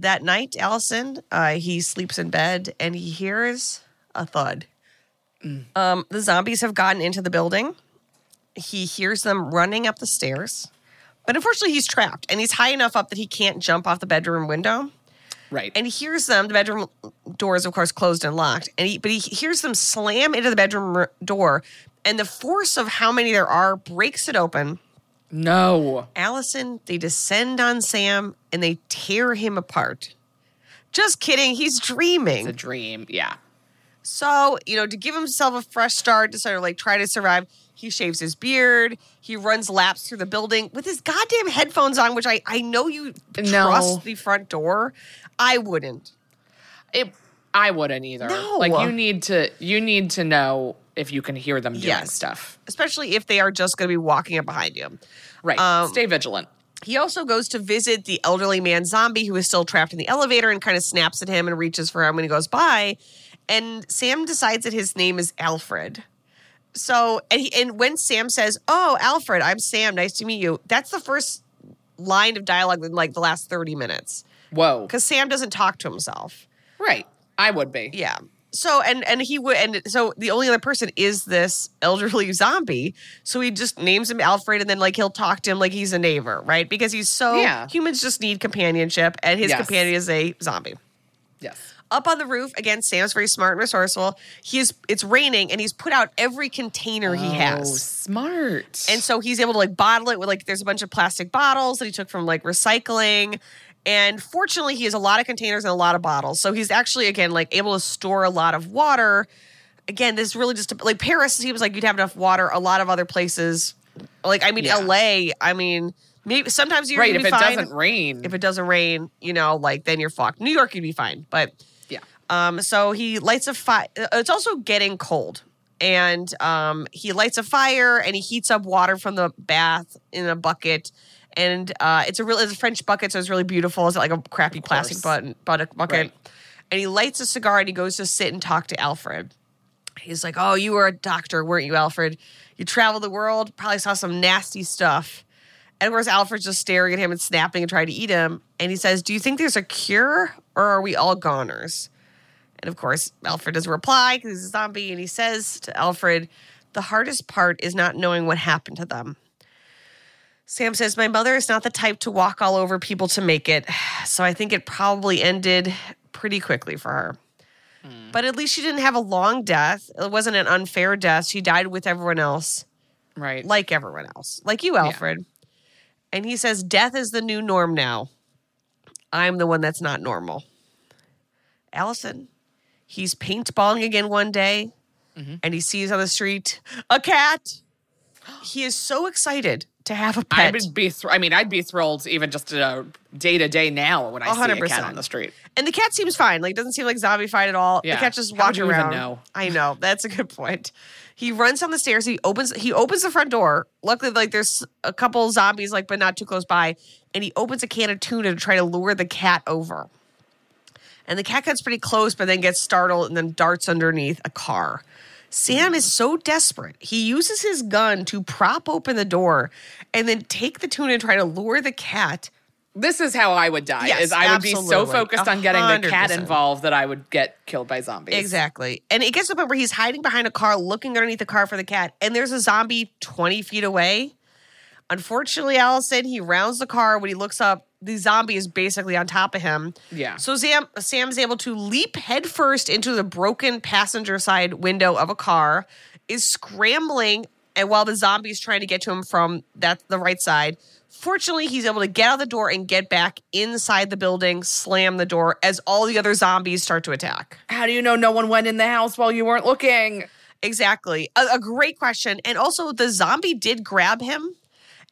That night, Alison, uh, he sleeps in bed and he hears a thud. Um, the zombies have gotten into the building. He hears them running up the stairs, but unfortunately, he's trapped and he's high enough up that he can't jump off the bedroom window. Right. And he hears them. The bedroom door is, of course, closed and locked. And he, but he hears them slam into the bedroom door, and the force of how many there are breaks it open. No. Alison, they descend on Sam and they tear him apart. Just kidding. He's dreaming. It's a dream. Yeah. So, you know, to give himself a fresh start, to sort of like try to survive, he shaves his beard. He runs laps through the building with his goddamn headphones on, which I, I know you No. trust the front door. I wouldn't. It, I wouldn't either. No. Like you need to you need to know if you can hear them doing Yes. stuff. Especially if they are just going to be walking up behind you. Right. Um, Stay vigilant. He also goes to visit the elderly man zombie who is still trapped in the elevator and kind of snaps at him and reaches for him when he goes by. And Sam decides that his name is Alfred. So, and, he, and when Sam says, Oh, Alfred, I'm Sam, nice to meet you, that's the first line of dialogue in like the last 30 minutes. Whoa. Because Sam doesn't talk to himself. Right. I would be. Yeah. So and and he would and so the only other person is this elderly zombie. So he just names him Alfred and then like he'll talk to him like he's a neighbor, right? Because he's so Yeah. humans just need companionship and his Yes. companion is a zombie. Yes. Up on the roof, again, Sam's very smart and resourceful. He's it's raining and he's put out every container he has. Oh, has. smart. And so he's able to like bottle it with like there's a bunch of plastic bottles that he took from like recycling. And fortunately, he has a lot of containers and a lot of bottles. So he's actually again like able to store a lot of water. Again, this is really just like Paris. He was like you'd have enough water. A lot of other places, like I mean Yeah. L.A. I mean maybe sometimes you're right. If it fine. doesn't rain. if it doesn't rain, you know, like then you're fucked. New York, you'd be fine, but yeah. um, so he lights a fire. It's also getting cold. And um, he lights a fire and he heats up water from the bath in a bucket. And uh, it's a real it's a French bucket, so it's really beautiful. It's like a crappy plastic button, bucket. bucket. Right. And he lights a cigar and he goes to sit and talk to Alfred. He's like, Oh, you were a doctor, weren't you, Alfred? You traveled the world, probably saw some nasty stuff. And of course, Alfred's just staring at him and snapping and trying to eat him. And he says, Do you think there's a cure or are we all goners? And of course, Alfred doesn't reply because he's a zombie. And he says to Alfred, The hardest part is not knowing what happened to them. Sam says, My mother is not the type to walk all over people to make it. So I think it probably ended pretty quickly for her. Hmm. But at least she didn't have a long death. It wasn't an unfair death. She died with everyone else Right. like everyone else, like you, Alfred. And he says, Death is the new norm now. I'm the one that's not normal. Alison, he's paintballing again one day mm-hmm. and he sees on the street a cat. He is so excited to have a I pet. I would be. Thr- I mean, I'd be thrilled even just uh, day to day now when I see a 100%. cat on the street. And the cat seems fine. Like it doesn't seem like zombified at all. Yeah. The cat just walks would walking even around. know? I know. That's a good point. He runs down the stairs. He opens he opens the front door. Luckily, like there's a couple zombies, like, but not too close by. And he opens a can of tuna to try to lure the cat over. And the cat gets pretty close, but then gets startled and then darts underneath a car. Sam is so desperate. He uses his gun to prop open the door and then take the tuna and try to lure the cat This is how I would die. Yes, is I would be so focused on getting the cat involved that I would get killed by zombies. Exactly. And it gets to the point where he's hiding behind a car, looking underneath the car for the cat, and there's a zombie 20 feet away. Unfortunately, Alison, he rounds the car. When he looks up, the zombie is basically on top of him. Yeah. So Sam, Sam's able to leap headfirst into the broken passenger side window of a car, is scrambling, and while the zombie is trying to get to him from that the right side. Fortunately, he's able to get out the door and get back inside the building, slam the door as all the other zombies start to attack. How do you know no one went in the house while you weren't looking? Exactly. A, a great question. And also, the zombie did grab him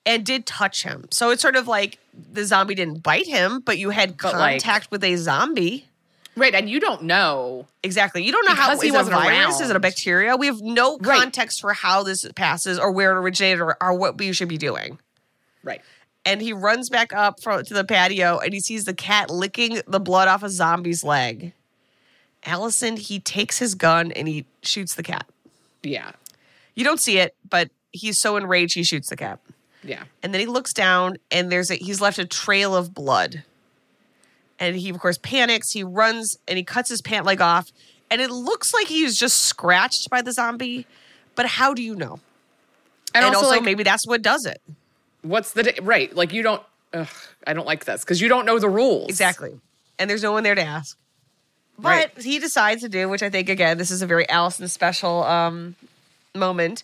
and did touch him. So it's sort of like the zombie didn't bite him, but you had But, like- contact with a zombie. Right, and you don't know. Exactly. You don't know how he it a wasn't virus? Is it a bacteria? We have no Right. context for how this passes or where it originated or, or what we should be doing. Right. And he runs back up from, to the patio and he sees the cat licking the blood off a zombie's leg. Alison, he takes his gun and he shoots the cat. Yeah. You don't see it, but he's so enraged he shoots the cat. Yeah. And then he looks down and there's a he's left a trail of blood. And he of course panics, he runs and he cuts his pant leg off and it looks like he was just scratched by the zombie, but how do you know? And, And, also, also, like, maybe that's what does it. what's the right? Like you don't. Ugh, I don't like this because you don't know the rules. Exactly. and there's no one there to ask. But Right. he decides to do, which I think again, this is a very Alison special um, moment.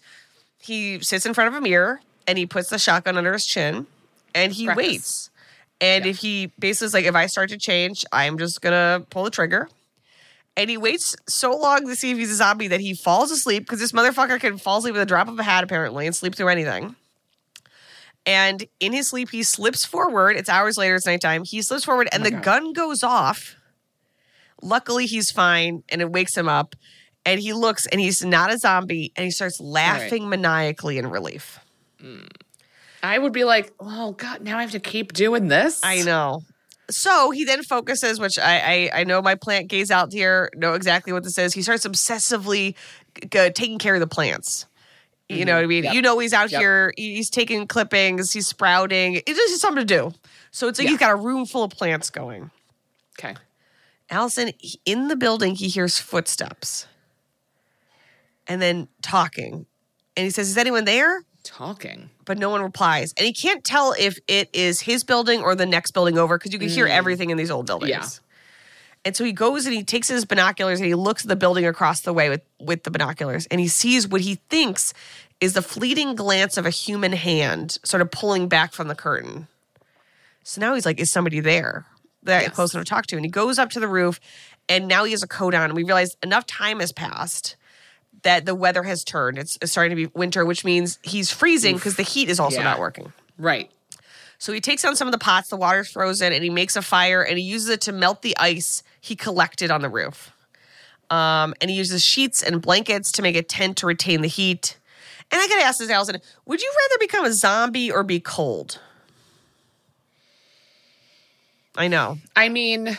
He sits in front of a mirror and he puts the shotgun under his chin and he Practice. waits. And if he basically is like, if I start to change, I'm just gonna pull the trigger. And he waits so long to see if he's a zombie that he falls asleep because this motherfucker can fall asleep with a drop of a hat apparently and sleep through anything. And in his sleep, he slips forward. It's hours later, it's nighttime. He slips forward and the gun goes off. Luckily, he's fine and it wakes him up. And he looks and he's not a zombie and he starts laughing maniacally in relief. I would be like, oh God, now I have to keep doing this. I know. So he then focuses, which I, I I know my plant gaze out here know exactly what this is. He starts obsessively g- taking care of the plants. You know mm-hmm. what I mean? Yep. You know he's out Yep. here. He's taking clippings. He's sprouting. It's just something to do. So it's like Yeah. he's got a room full of plants going. Okay. Alison, in the building, he hears footsteps, and then talking, and he says, "Is anyone there?" Talking. but no one replies. And he can't tell if it is his building or the next building over because you can hear mm. everything in these old buildings. Yeah. And so he goes and he takes his binoculars and he looks at the building across the way with, with the binoculars and he sees what he thinks is the fleeting glance of a human hand sort of pulling back from the curtain. So now he's like, is somebody there that Yes. close enough to talk to? And he goes up to the roof and now he has a coat on. And we realize enough time has passed that the weather has turned. It's, it's starting to be winter, which means he's freezing because the heat is also Yeah. not working. Right. So he takes down some of the pots, the water's frozen, and he makes a fire and he uses it to melt the ice he collected on the roof. Um, and he uses sheets and blankets to make a tent to retain the heat. And I gotta ask this, Alison, would you rather become a zombie or be cold? I know. I mean,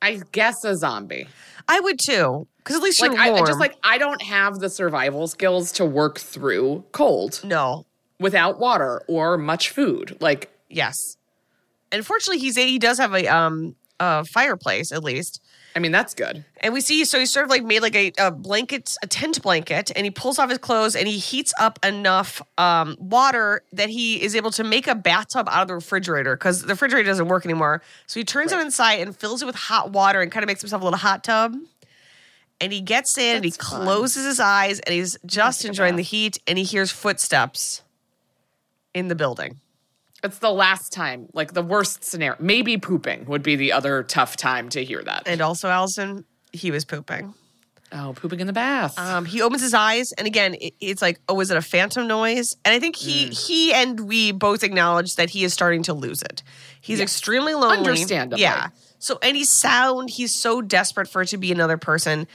I guess a zombie. I would too. Because at least Like you're I warm. just like I don't have the survival skills to work through cold no. without water or much food. Like Yes. Unfortunately, he's he does have a um a fireplace at least. I mean that's good. And we see, so he sort of like made like a, a blanket, a tent blanket, and he pulls off his clothes and he heats up enough um, water that he is able to make a bathtub out of the refrigerator because the refrigerator doesn't work anymore. So he turns it inside and fills it with hot water and kind of makes himself a little hot tub. And he gets in and he fun. closes his eyes and he's just enjoying the heat and he hears footsteps in the building. It's the last time, like the worst scenario. Maybe pooping would be the other tough time to hear that. And also, Alison, he was pooping. oh, pooping in the bath. Um, he opens his eyes, and again, it, it's like, oh, is it a phantom noise? And I think he Mm. he and we both acknowledge that he is starting to lose it. He's extremely lonely. Understandably. yeah. So any sound, he's so desperate for it to be another person.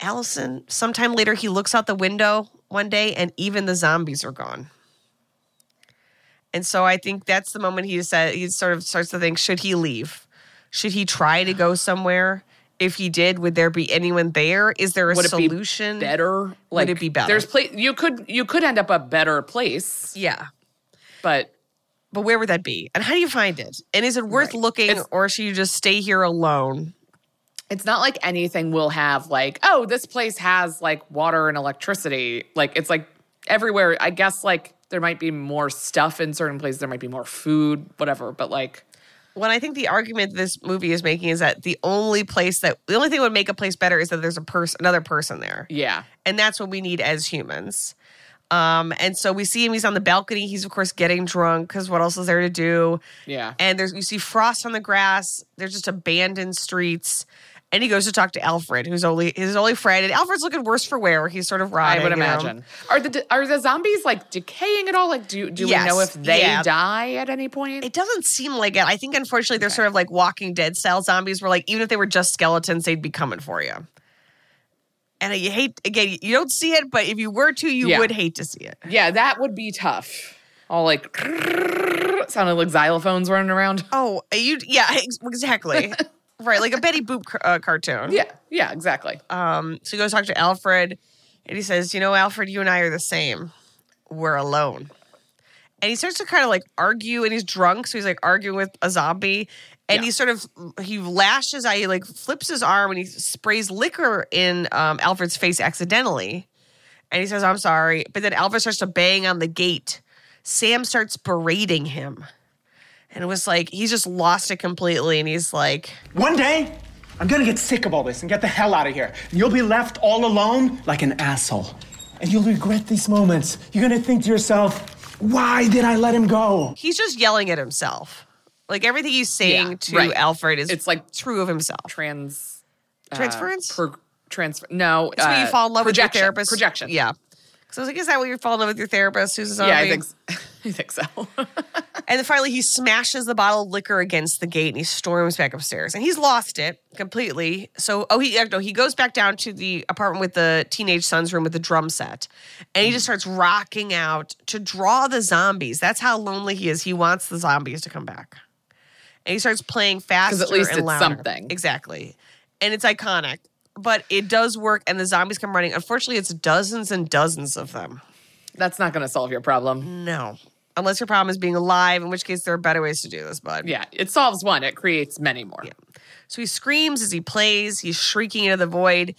Alison, sometime later, he looks out the window one day, and even the zombies are gone. And so I think that's the moment he said he sort of starts to think: Should he leave? Should he try to go somewhere? If he did, would there be anyone there? Is there a would solution? be better? Like, it be better? There's place you could you could end up a better place, Yeah. but But where would that be? And how do you find it? And is it worth Right. looking It's- or should you just stay here alone? it's not like anything will have like oh this place has like water and electricity. Like it's like everywhere. I guess like there might be more stuff in certain places. There might be more food, whatever. But like When I think the argument this movie is making is that the only place that the only thing that would make a place better is that there's a person another person there. yeah, And that's what we need as humans. Um, and so we see him, he's on the balcony. He's of course getting drunk because what else is there to do? yeah. And there's you see frost on the grass. There's just abandoned streets. And he goes to talk to Alfred, who's only his only friend. And Alfred's looking worse for wear. He's sort of rotting. I would imagine. Are the are the zombies like decaying at all? Like, do do Yes, we know if they yeah. die at any point? It doesn't seem like it. I think unfortunately they're sort of like Walking Dead style zombies, where like even if they were just skeletons, they'd be coming for you. And you hate again, you don't see it, but if you were to, you Yeah. would hate to see it. yeah, that would be tough. All like sounded like xylophones running around. Oh, you yeah, exactly. right, like a Betty Boop uh, cartoon. Yeah, yeah, exactly. Um, so he goes talk to Alfred, and he says, "You know, Alfred, you and I are the same. We're alone." And he starts to kind of like argue, and he's drunk, so he's like arguing with a zombie. And Yeah. he sort of he lashes out, he like flips his arm, and he sprays liquor in um, Alfred's face accidentally. And he says, "I'm sorry," but then Alfred starts to bang on the gate. Sam starts berating him. And it was like he's just lost it completely and he's like One day, I'm gonna get sick of all this and get the hell out of here. And you'll be left all alone like an asshole. And you'll regret these moments. You're gonna think to yourself, why did I let him go? he's just yelling at himself. Like everything he's saying Yeah, to right. Alfred is It's like true of himself. Trans uh, Transference? pro- transfer. No, It's when you uh, fall in love with your therapist. Projection. Yeah. So I was like, is that what you fall in love with your therapist who's a zombie? yeah. I think. I think so. And then finally, he smashes the bottle of liquor against the gate and he storms back upstairs. And he's lost it completely. So, oh, he no, he goes back down to the apartment with the teenage son's room with the drum set, and he just starts rocking out to draw the zombies. That's how lonely he is. He wants the zombies to come back, and he starts playing faster least and it's louder. something. Exactly, and it's iconic. But it does work, and the zombies come running. Unfortunately, it's dozens and dozens of them. That's not going to solve your problem. No, unless your problem is being alive, in which case there are better ways to do this. Bud. Yeah, it solves one. It creates many more. So he screams as he plays. He's shrieking into the void.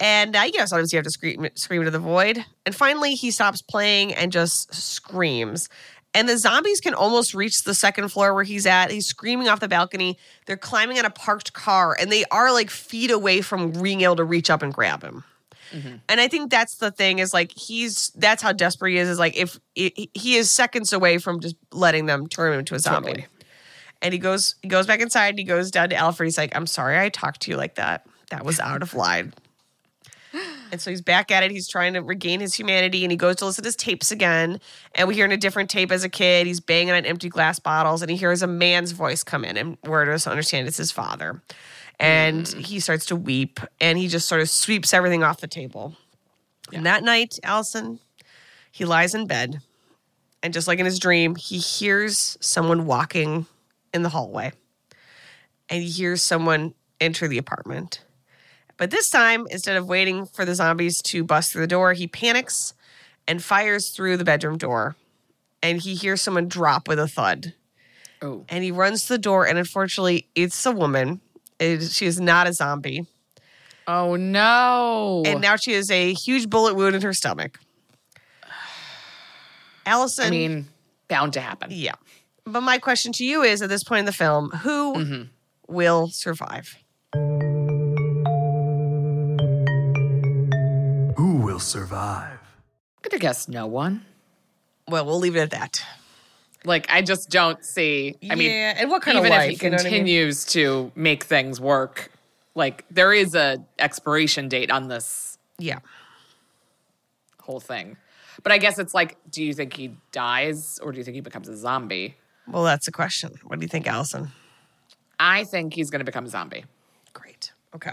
And uh, you know, sometimes you have to scream, scream into the void. And finally, he stops playing and just screams. And the zombies can almost reach the second floor where he's at. He's screaming off the balcony. They're climbing on a parked car, and they are like feet away from being able to reach up and grab him. Mm-hmm. And I think that's the thing is like he's that's how desperate he is. Is like if he he is seconds away from just letting them turn him into a zombie Totally. and he goes he goes back inside and he goes down to Alfred. He's like, I'm sorry I talked to you like that. That was out of line. And so he's back at it. He's trying to regain his humanity and he goes to listen to his tapes again. And we hear in a different tape as a kid, he's banging on empty glass bottles and he hears a man's voice come in and we're to understand it's his father. And mm. he starts to weep and he just sort of sweeps everything off the table. And that night, Alison, he lies in bed and just like in his dream, he hears someone walking in the hallway and he hears someone enter the apartment. But this time, instead of waiting for the zombies to bust through the door, he panics and fires through the bedroom door. And he hears someone drop with a thud. Oh, And he runs to the door, and unfortunately, it's a woman. It she is not a zombie. oh no! And now she has a huge bullet wound in her stomach. Alison. I mean, bound to happen. Yeah. But my question to you is at this point in the film, who Mm-hmm. will survive? Will survive? I'm gonna guess no one. Well, we'll leave it at that. Like, I just don't see. I mean, Yeah, and what kind of life, if he you know I mean? continues to make things work, like there is a expiration date on this Yeah. whole thing. But I guess it's like, do you think he dies or do you think he becomes a zombie? Well, that's a question. What do you think, Alison? I think he's going to become a zombie. Great. Okay.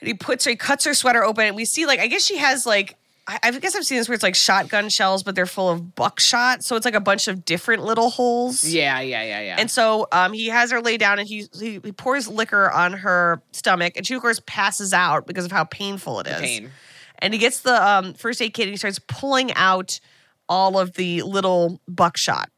And he puts her, he cuts her sweater open. And we see, like, I guess she has, like, I, I guess I've seen this where it's like shotgun shells, but they're full of buckshot. So it's like a bunch of different little holes. Yeah, yeah, yeah, yeah. And so um, he has her lay down and he, he he pours liquor on her stomach, and she of course passes out because of how painful it is. pain. And he gets the um, first aid kit and he starts pulling out all of the little buckshot.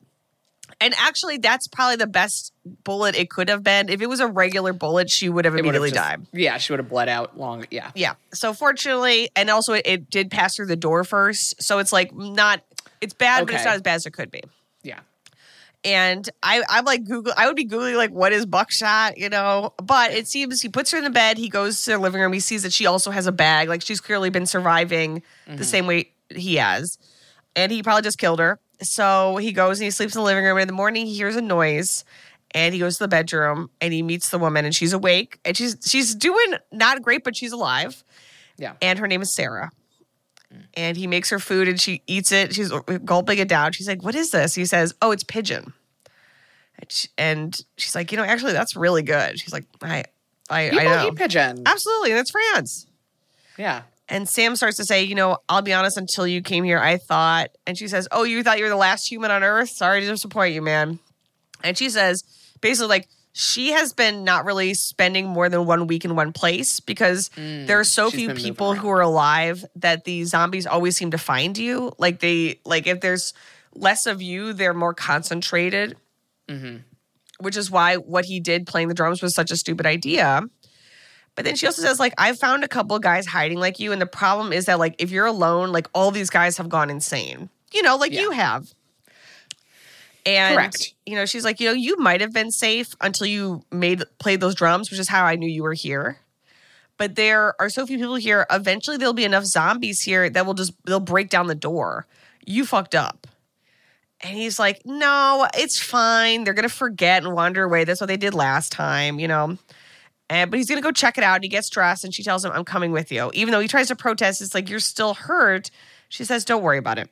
And actually, that's probably the best bullet it could have been. If it was a regular bullet, she would have It would have immediately just- died. Yeah, she would have bled out long. Yeah. Yeah. So fortunately, and also it, it did pass through the door first. So it's like not, it's bad, but it's not as bad as it could be. Yeah. And I, I'm like Google. I would be googling like what is buckshot, you know. But it seems he puts her in the bed. He goes to the living room. He sees that she also has a bag. Like she's clearly been surviving the mm-hmm. same way he has, and he probably just killed her. So he goes and he sleeps in the living room. And in the morning, he hears a noise, And he goes to the bedroom and he meets the woman and she's awake and she's she's doing not great, but she's alive. Yeah. And her name is Sarah. Mm. And he makes her food and she eats it. She's gulping it down. She's like, "What is this?" He says, "Oh, it's pigeon." And, she, and she's like, "You know, actually, that's really good." She's like, "I, I, I People know, eat pigeon. absolutely. That's France." Yeah. And Sam starts to say, you know, I'll be honest, until you came here, I thought, and she says, Oh, you thought you were the last human on earth? Sorry to disappoint you, man. And she says, basically, like, she has been not really spending more than one week in one place because there are so few people who are alive that the zombies always seem to find you. Like, they, like, if there's less of you, they're more concentrated, which is why what he did playing the drums was such a stupid idea. But then she also says, like, I've found a couple of guys hiding like you. And the problem is that, like, if you're alone, like, all these guys have gone insane, you know, like Yeah. you have. And, Correct. you know, she's like, you know, you might have been safe until you made played those drums, which is how I knew you were here. But there are so few people here. Eventually, there'll be enough zombies here that will just, they'll break down the door. You fucked up. And he's like, no, it's fine. They're going to forget and wander away. That's what they did last time, you know? And, but he's going to go check it out. And he gets dressed and she tells him, I'm coming with you. Even though he tries to protest, it's like, you're still hurt. She says, don't worry about it.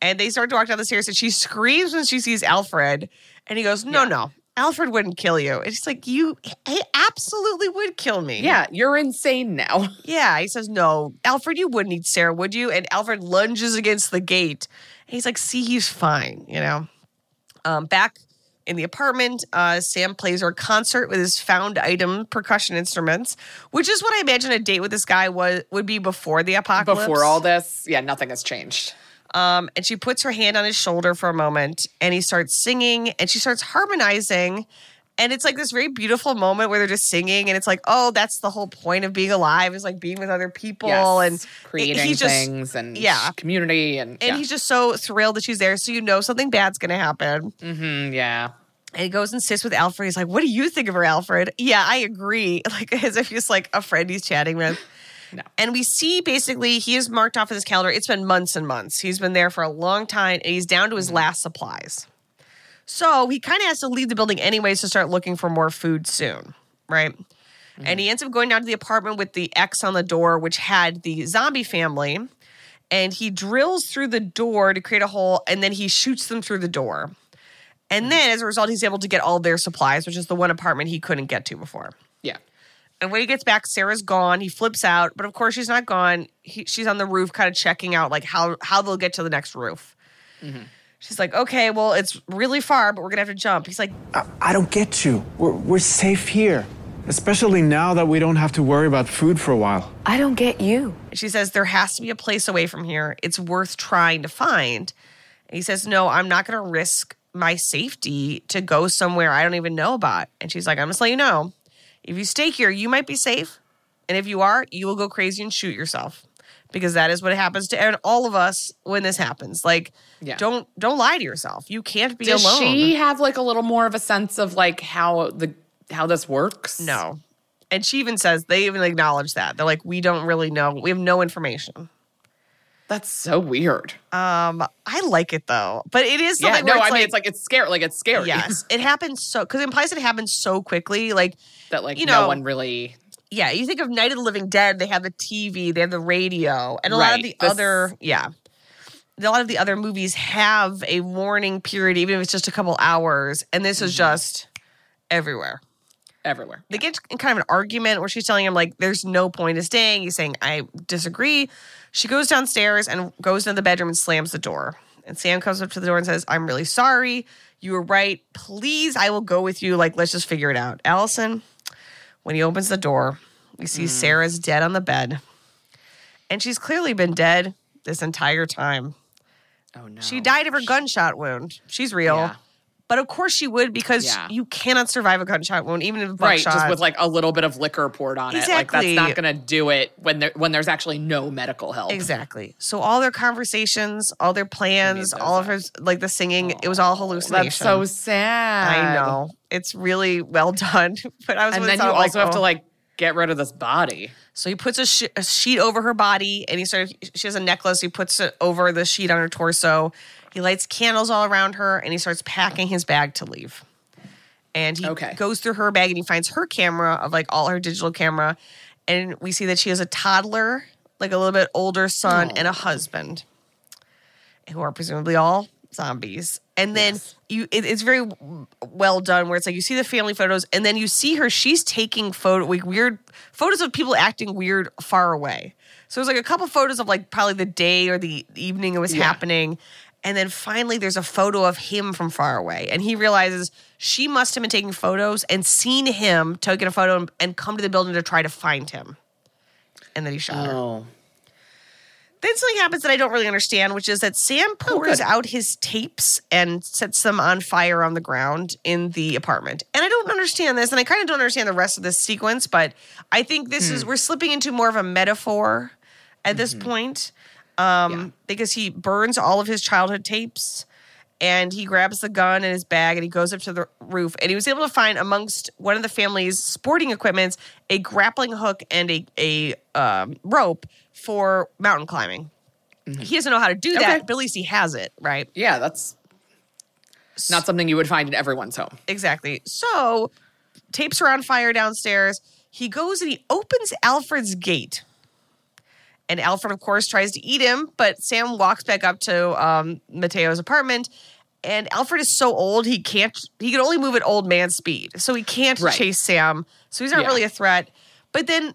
And they start to walk down the stairs and she screams when she sees Alfred. And he goes, no, no, Alfred wouldn't kill you. It's like, you, he absolutely would kill me. Yeah. You're insane now. Yeah. He says, No, Alfred, you wouldn't eat Sarah, would you? And Alfred lunges against the gate. And he's like, See, he's fine, you know? Um, back in the apartment, uh, Sam plays her concert with his found item percussion instruments, which is what I imagine a date with this guy was would be before the apocalypse. Before all this, yeah, nothing has changed. Um, and she puts her hand on his shoulder for a moment and he starts singing and she starts harmonizing. And it's like this very beautiful moment where they're just singing, and it's like, oh, that's the whole point of being alive is like being with other people Yes. and creating just- things and yeah. community and, and yeah. he's just so thrilled that she's there. So you know something bad's gonna happen. Mm, yeah. And he goes and sits with Alfred. He's like, "What do you think of her, Alfred?" Yeah, I agree. Like as if he's like a friend he's chatting with. No. And we see basically he is marked off in his calendar. It's been months and months. He's been there for a long time, and he's down to his mm-hmm. last supplies. So he kind of has to leave the building anyways to start looking for more food soon, right? And mm-hmm. he ends up going down to the apartment with the X on the door, which had the zombie family. And he drills through the door to create a hole, and then he shoots them through the door. And mm-hmm. then as a result, he's able to get all their supplies, which is the one apartment he couldn't get to before. Yeah. And when he gets back, Sarah's gone. He flips out, but of course she's not gone. He, she's on the roof, kind of checking out like how how they'll get to the next roof. Mm-hmm. She's like, okay, well, it's really far, but we're gonna have to jump. He's like, I, I don't get you. We're, we're safe here, especially now that we don't have to worry about food for a while. I don't get you. she says there has to be a place away from here. It's worth trying to find. And he says, no, I'm not gonna risk my safety to go somewhere I don't even know about. And she's like, I'm just letting you know, if you stay here, you might be safe, and if you are, you will go crazy and shoot yourself. Because that is what happens to all of us when this happens. Like, Yeah. don't don't lie to yourself. You can't be Does alone. she have like a little more of a sense of like how the how this works? No. And she even says they even acknowledge that. They're like, we don't really know. We have no information. That's so weird. Um, I like it though. But it is Yeah, no, I mean like, it's like it's scary. Like it's scary. yes, it happens so because it implies it happens so quickly. Like, that like You no know, one really. yeah, you think of Night of the Living Dead, they have the TV, they have the radio, and a lot of the This- other, yeah, a lot of the other movies have a warning period, even if it's just a couple hours, and this Mm-hmm. is just everywhere. Everywhere. they get in kind of an argument where she's telling him like there's no point in staying. He's saying i disagree. She goes downstairs and goes into the bedroom and slams the door. And sam comes up to the door and says i'm really sorry. You were right. Please i will go with you. Like let's just figure it out. Alison when he opens the door we see mm. sarah's dead on the bed. And she's clearly been dead this entire time. Oh no. she died of her gunshot wound. She's real. Yeah. But of course she would because Yeah. you cannot survive a gunshot wound even if Right, buckshot. just with like a little bit of liquor poured on it. Like Exactly. that's not gonna do it when there when there's actually no medical help. Exactly. So all their conversations, all their plans, all of her like the singing, it was all hallucination. That's so sad. I know. It's really well done. But I was And then you also have to oh. like get rid of this body. So he puts a, sh- a sheet over her body, and he sort of she has a necklace. He puts it over the sheet on her torso. He lights candles all around her, and he starts packing his bag to leave. And he Okay. goes through her bag and he finds her camera of like all her digital camera. And we see that she has a toddler, like a little bit older son, and a husband, who are presumably all zombies. And then you, it, it's very well done, where it's like you see the family photos, and then you see her. She's taking photo like weird photos of people acting weird far away. So there's like a couple photos of like probably the day or the evening it was Yeah. happening. And then finally, there's a photo of him from far away. And he realizes she must have been taking photos and seen him taking a photo and, come to the building to try to find him. And then he shot her. Oh. Then something happens that I don't really understand, which is that Sam oh, pours good. out his tapes and sets them on fire on the ground in the apartment. And I don't understand this, and I kind of don't understand the rest of this sequence, but I think this is hmm. we're slipping into more of a metaphor at this mm-hmm. point. Um, because he burns all of his childhood tapes and he grabs the gun in his bag and he goes up to the roof and he was able to find amongst one of the family's sporting equipments a grappling hook and a, a um, rope for mountain climbing. He doesn't know how to do that Okay. but at least he has it right? Yeah, that's not something you would find in everyone's home. exactly. So tapes are on fire downstairs. He goes and he opens alfred's gate and alfred of course tries to eat him but sam walks back up to um, mateo's apartment and alfred is so old he can't he can only move at old man speed so he can't Right. chase sam so he's not Yeah. really a threat but then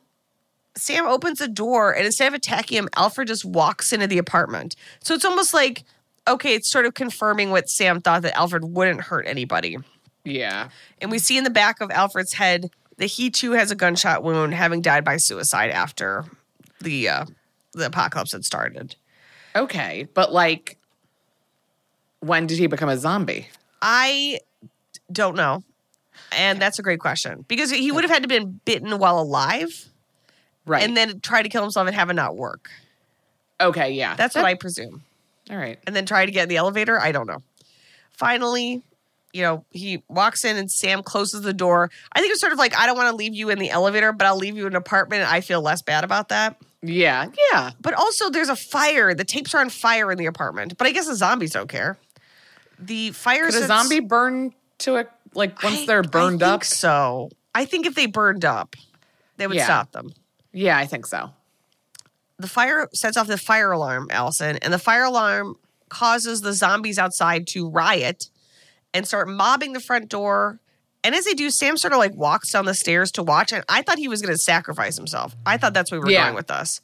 sam opens the door and instead of attacking him alfred just walks into the apartment so it's almost like okay it's sort of confirming what sam thought that alfred wouldn't hurt anybody Yeah. and we see in the back of Alfred's head that he too has a gunshot wound, having died by suicide after the uh, the apocalypse had started. Okay. But like, when did he become a zombie? I don't know, and that's a great question because he would have had to been bitten while alive, Right. and then try to kill himself and have it not work. okay. Yeah. That's what I presume. All right. and then try to get in the elevator. I don't know. Finally, you know, he walks in and Sam closes the door. I think it's sort of like, I don't want to leave you in the elevator, but I'll leave you in an apartment. I feel less bad about that. Yeah. Yeah. But also, there's a fire. The tapes are on fire in the apartment, but I guess the zombies don't care. The fire Could a zombie burn to a like once I- they're burned I up? so. I think if they burned up, they would Yeah. stop them. Yeah, I think so. the fire sets off the fire alarm, Alison, and the fire alarm causes the zombies outside to riot and start mobbing the front door. And as they do, Sam sort of like walks down the stairs to watch. And I thought he was going to sacrifice himself. I thought that's where we were Yeah. going with us.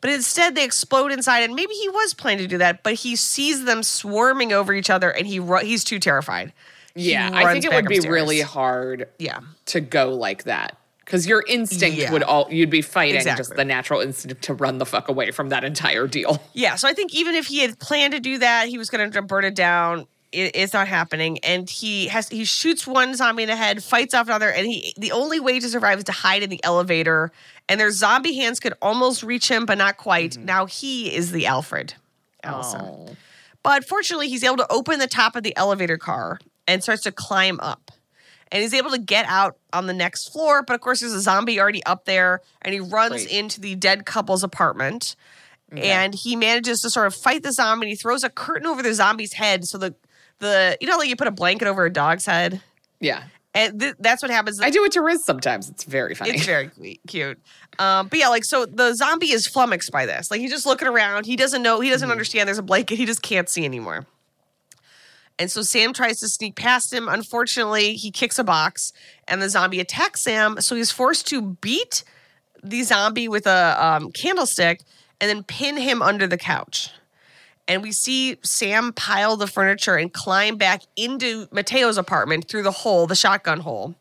But instead, they explode inside, and maybe he was planning to do that. But he sees them swarming over each other, and he ru- he's too terrified. Yeah, I think it would be really hard Yeah, to go like that because your instinct Yeah. would all you'd be fighting just the natural instinct to run the fuck away from that entire deal. Yeah, so I think even if he had planned to do that, he was going to burn it down. It, it's not happening, and he has he shoots one zombie in the head, fights off another, and he the only way to survive is to hide in the elevator. And their zombie hands could almost reach him, but not quite. Mm-hmm. Now he is the Alfred, Alison. Oh. But fortunately, he's able to open the top of the elevator car and starts to climb up. And he's able to get out on the next floor. But of course, there's a zombie already up there, and he runs Great. into the dead couple's apartment. And he manages to sort of fight the zombie. And he throws a curtain over the zombie's head. So the, the you know, like you put a blanket over a dog's head. Yeah. And th- that's what happens. I do it to Riz sometimes. It's very funny. It's very cute-. Um, but yeah, like so the zombie is flummoxed by this. Like he's just looking around. He doesn't know, he doesn't understand there's a blanket. He just can't see anymore. And so Sam tries to sneak past him. Unfortunately, he kicks a box and the zombie attacks Sam. So he's forced to beat the zombie with a um, candlestick and then pin him under the couch. And we see Sam pile the furniture and climb back into Mateo's apartment through the hole, the shotgun hole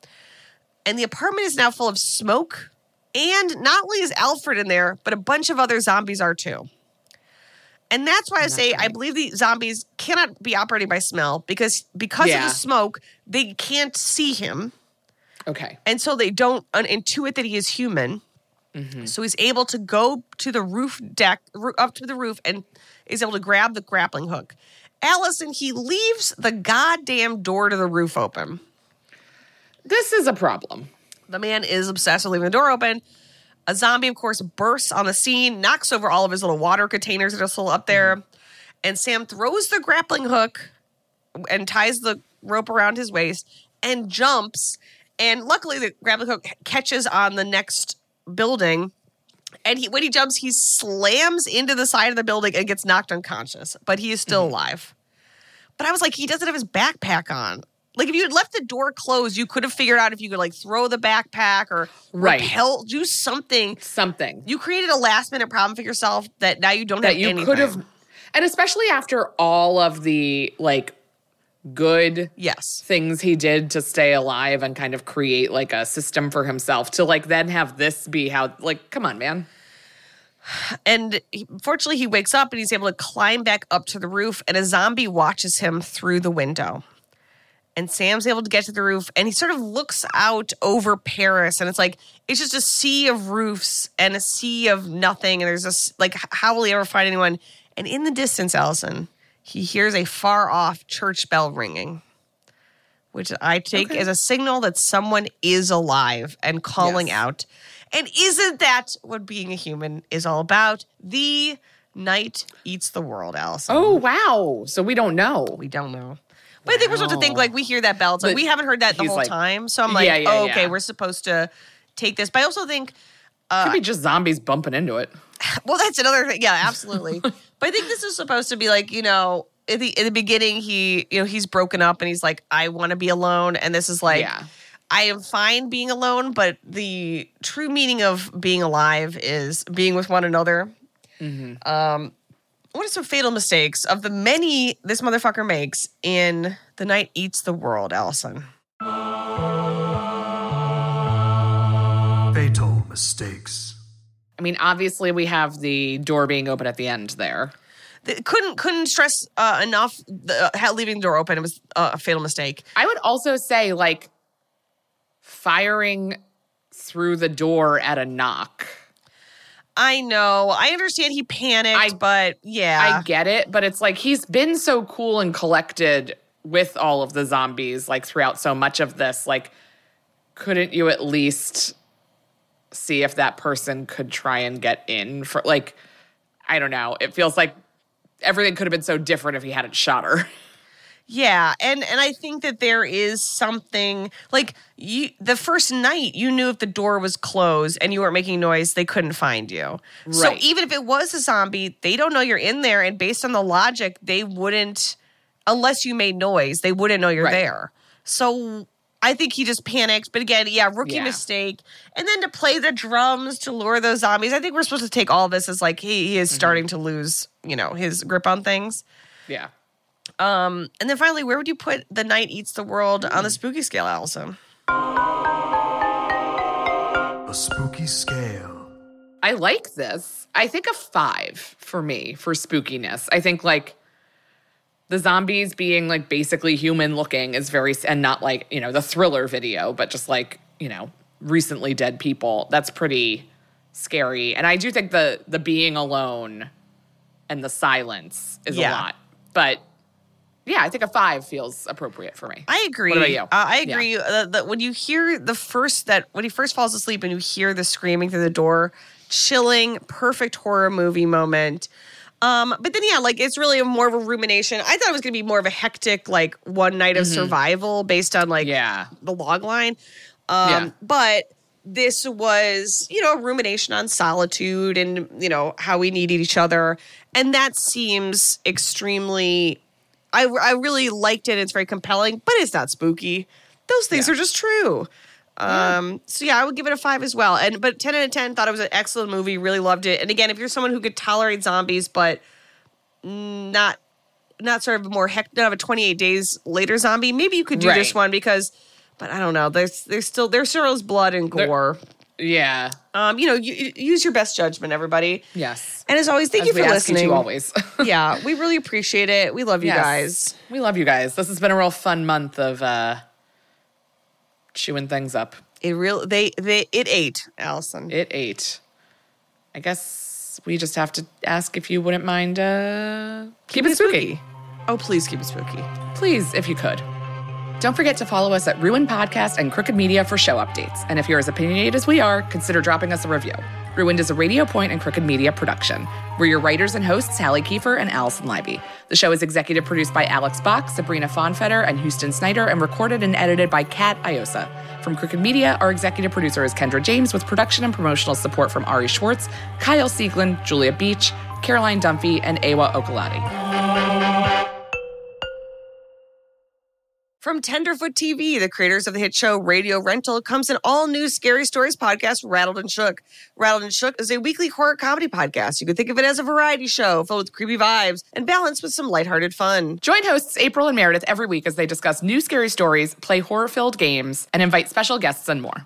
and the apartment is now full of smoke. And not only is Alfred in there, but a bunch of other zombies are too. And that's why I say I believe the zombies cannot be operating by smell because because of the smoke, they can't see him, okay. and so they don't intuit that he is human. Mm-hmm. So he's able to go to the roof deck, up to the roof, and is able to grab the grappling hook. Alison, he leaves the goddamn door to the roof open. This is a problem. The man is obsessed with leaving the door open. A zombie, of course, bursts on the scene, knocks over all of his little water containers that are still up there. And Sam throws the grappling hook and ties the rope around his waist and jumps. And luckily, the grappling hook catches on the next building. And he, when he jumps, he slams into the side of the building and gets knocked unconscious, but he is still Mm-hmm. alive. But I was like, he doesn't have his backpack on. Like, if you had left the door closed, you could have figured out if you could like throw the backpack or Right. repel, do something. Something You created a last minute problem for yourself that now you don't that have you anything. could have, and especially after all of the like good Yes. things he did to stay alive and kind of create like a system for himself to like then have this be how like come on man And he, fortunately, he wakes up and he's able to climb back up to the roof, and a zombie watches him through the window. And Sam's able to get to the roof, and he sort of looks out over Paris, and it's like it's just a sea of roofs and a sea of nothing. And there's this like, how will he ever find anyone? And in the distance, Alison, he hears a far off church bell ringing, which I take as a signal that someone is alive and calling Yes. out. And isn't that what being a human is all about? The night eats the world, Alison. oh wow so we don't know We don't know. But I think we're supposed to think like we hear that bell. It's like But we haven't heard that the whole like- time. So I'm like, Yeah, yeah, oh, okay, yeah. we're supposed to take this. But I also think, uh, could be just zombies bumping into it well, that's another thing. Yeah, absolutely. but I think this is supposed to be like, you know, in the in the beginning, he, you know, he's broken up and he's like, I want to be alone. And this is like, Yeah. I am fine being alone, but the true meaning of being alive is being with one another. Um, what are some fatal mistakes of the many this motherfucker makes in The Night Eats the World, Alison? Fatal mistakes. I mean obviously we have the door being open at the end there Th- couldn't couldn't stress uh, enough the, uh, leaving the door open. It was uh, a fatal mistake. i would also say like firing through the door at a knock I know. I understand he panicked, I- but yeah. I get it, but it's like he's been so cool and collected with all of the zombies like throughout so much of this. Like, couldn't you at least see if that person could try and get in for like I don't know. It feels like everything could have been so different if he hadn't shot her. Yeah, and and I think that there is something like you the first night you knew if the door was closed and you weren't making noise, they couldn't find you. So even if it was a zombie, they don't know you're in there and based on the logic, they wouldn't unless you made noise, they wouldn't know you're Right. there. So I think he just panicked, but again, yeah, rookie Yeah. mistake. And then to play the drums to lure those zombies, I think we're supposed to take all this as like he, he is Mm-hmm. starting to lose, you know, his grip on things. yeah. Um, and then finally, where would you put the night eats the world on the Hmm. spooky scale, Alison? A spooky scale. I like this. I think a five for me for spookiness. I think like the zombies being like basically human looking is very, and not like, you know, the thriller video, but just like, you know, recently dead people. That's pretty scary. And I do think the, the being alone and the silence is Yeah. a lot. But yeah, I think a five feels appropriate for me. I agree. What about you? Uh, I Yeah. agree uh, that when you hear the first that when he first falls asleep and you hear the screaming through the door, chilling, perfect horror movie moment. Um, but then yeah, like it's really more of a rumination. I thought it was gonna be more of a hectic, like one night of survival based on like Mm-hmm. Yeah. the log line. Um, Yeah. but this was, you know, a rumination on solitude and, you know, how we needed each other. And that seems extremely I, I really liked it. It's very compelling, but it's not spooky. Those things are just true. Um, so yeah, I would give it a five as well. And but ten out of ten, thought it was an excellent movie. Really loved it. And again, if you're someone who could tolerate zombies, but not not sort of a more heck, not have a 28 days later zombie, maybe you could do this one because. But I don't know. There's there's still there's still is blood and There- gore. Yeah. Um, you know, you, use your best judgment, everybody. Yes. And as always, thank As you for listening. you always. yeah, we really appreciate it. We love you Yes. guys. We love you guys. This has been a real fun month of uh chewing things up. It real they they it ate, Alison. It ate. I guess we just have to ask if you wouldn't mind uh keep, it spooky. Oh, please keep it spooky. Please, if you could. Don't forget to follow us at Ruin Podcast and Crooked Media for show updates. And if you're as opinionated as we are, consider dropping us a review. Ruined is a Radio Point and Crooked Media production. We're your writers and hosts, Halle Kiefer and Alison Leiby. The show is executive produced by Alex Bach, Sabrina Fonfetter, and Houston Snyder, and recorded and edited by Kat Iosa. From Crooked Media, our executive producer is Kendra James, with production and promotional support from Ari Schwartz, Kyle Seglin, Julia Beach, Caroline Dunphy, and Awa Okolati. From Tenderfoot TV, the creators of the hit show Radio Rental, comes an all new Scary Stories podcast, Rattled and Shook. Rattled and Shook is a weekly horror comedy podcast. You can think of it as a variety show filled with creepy vibes and balanced with some lighthearted fun. Join hosts April and Meredith every week as they discuss new scary stories, play horror filled games, and invite special guests and more.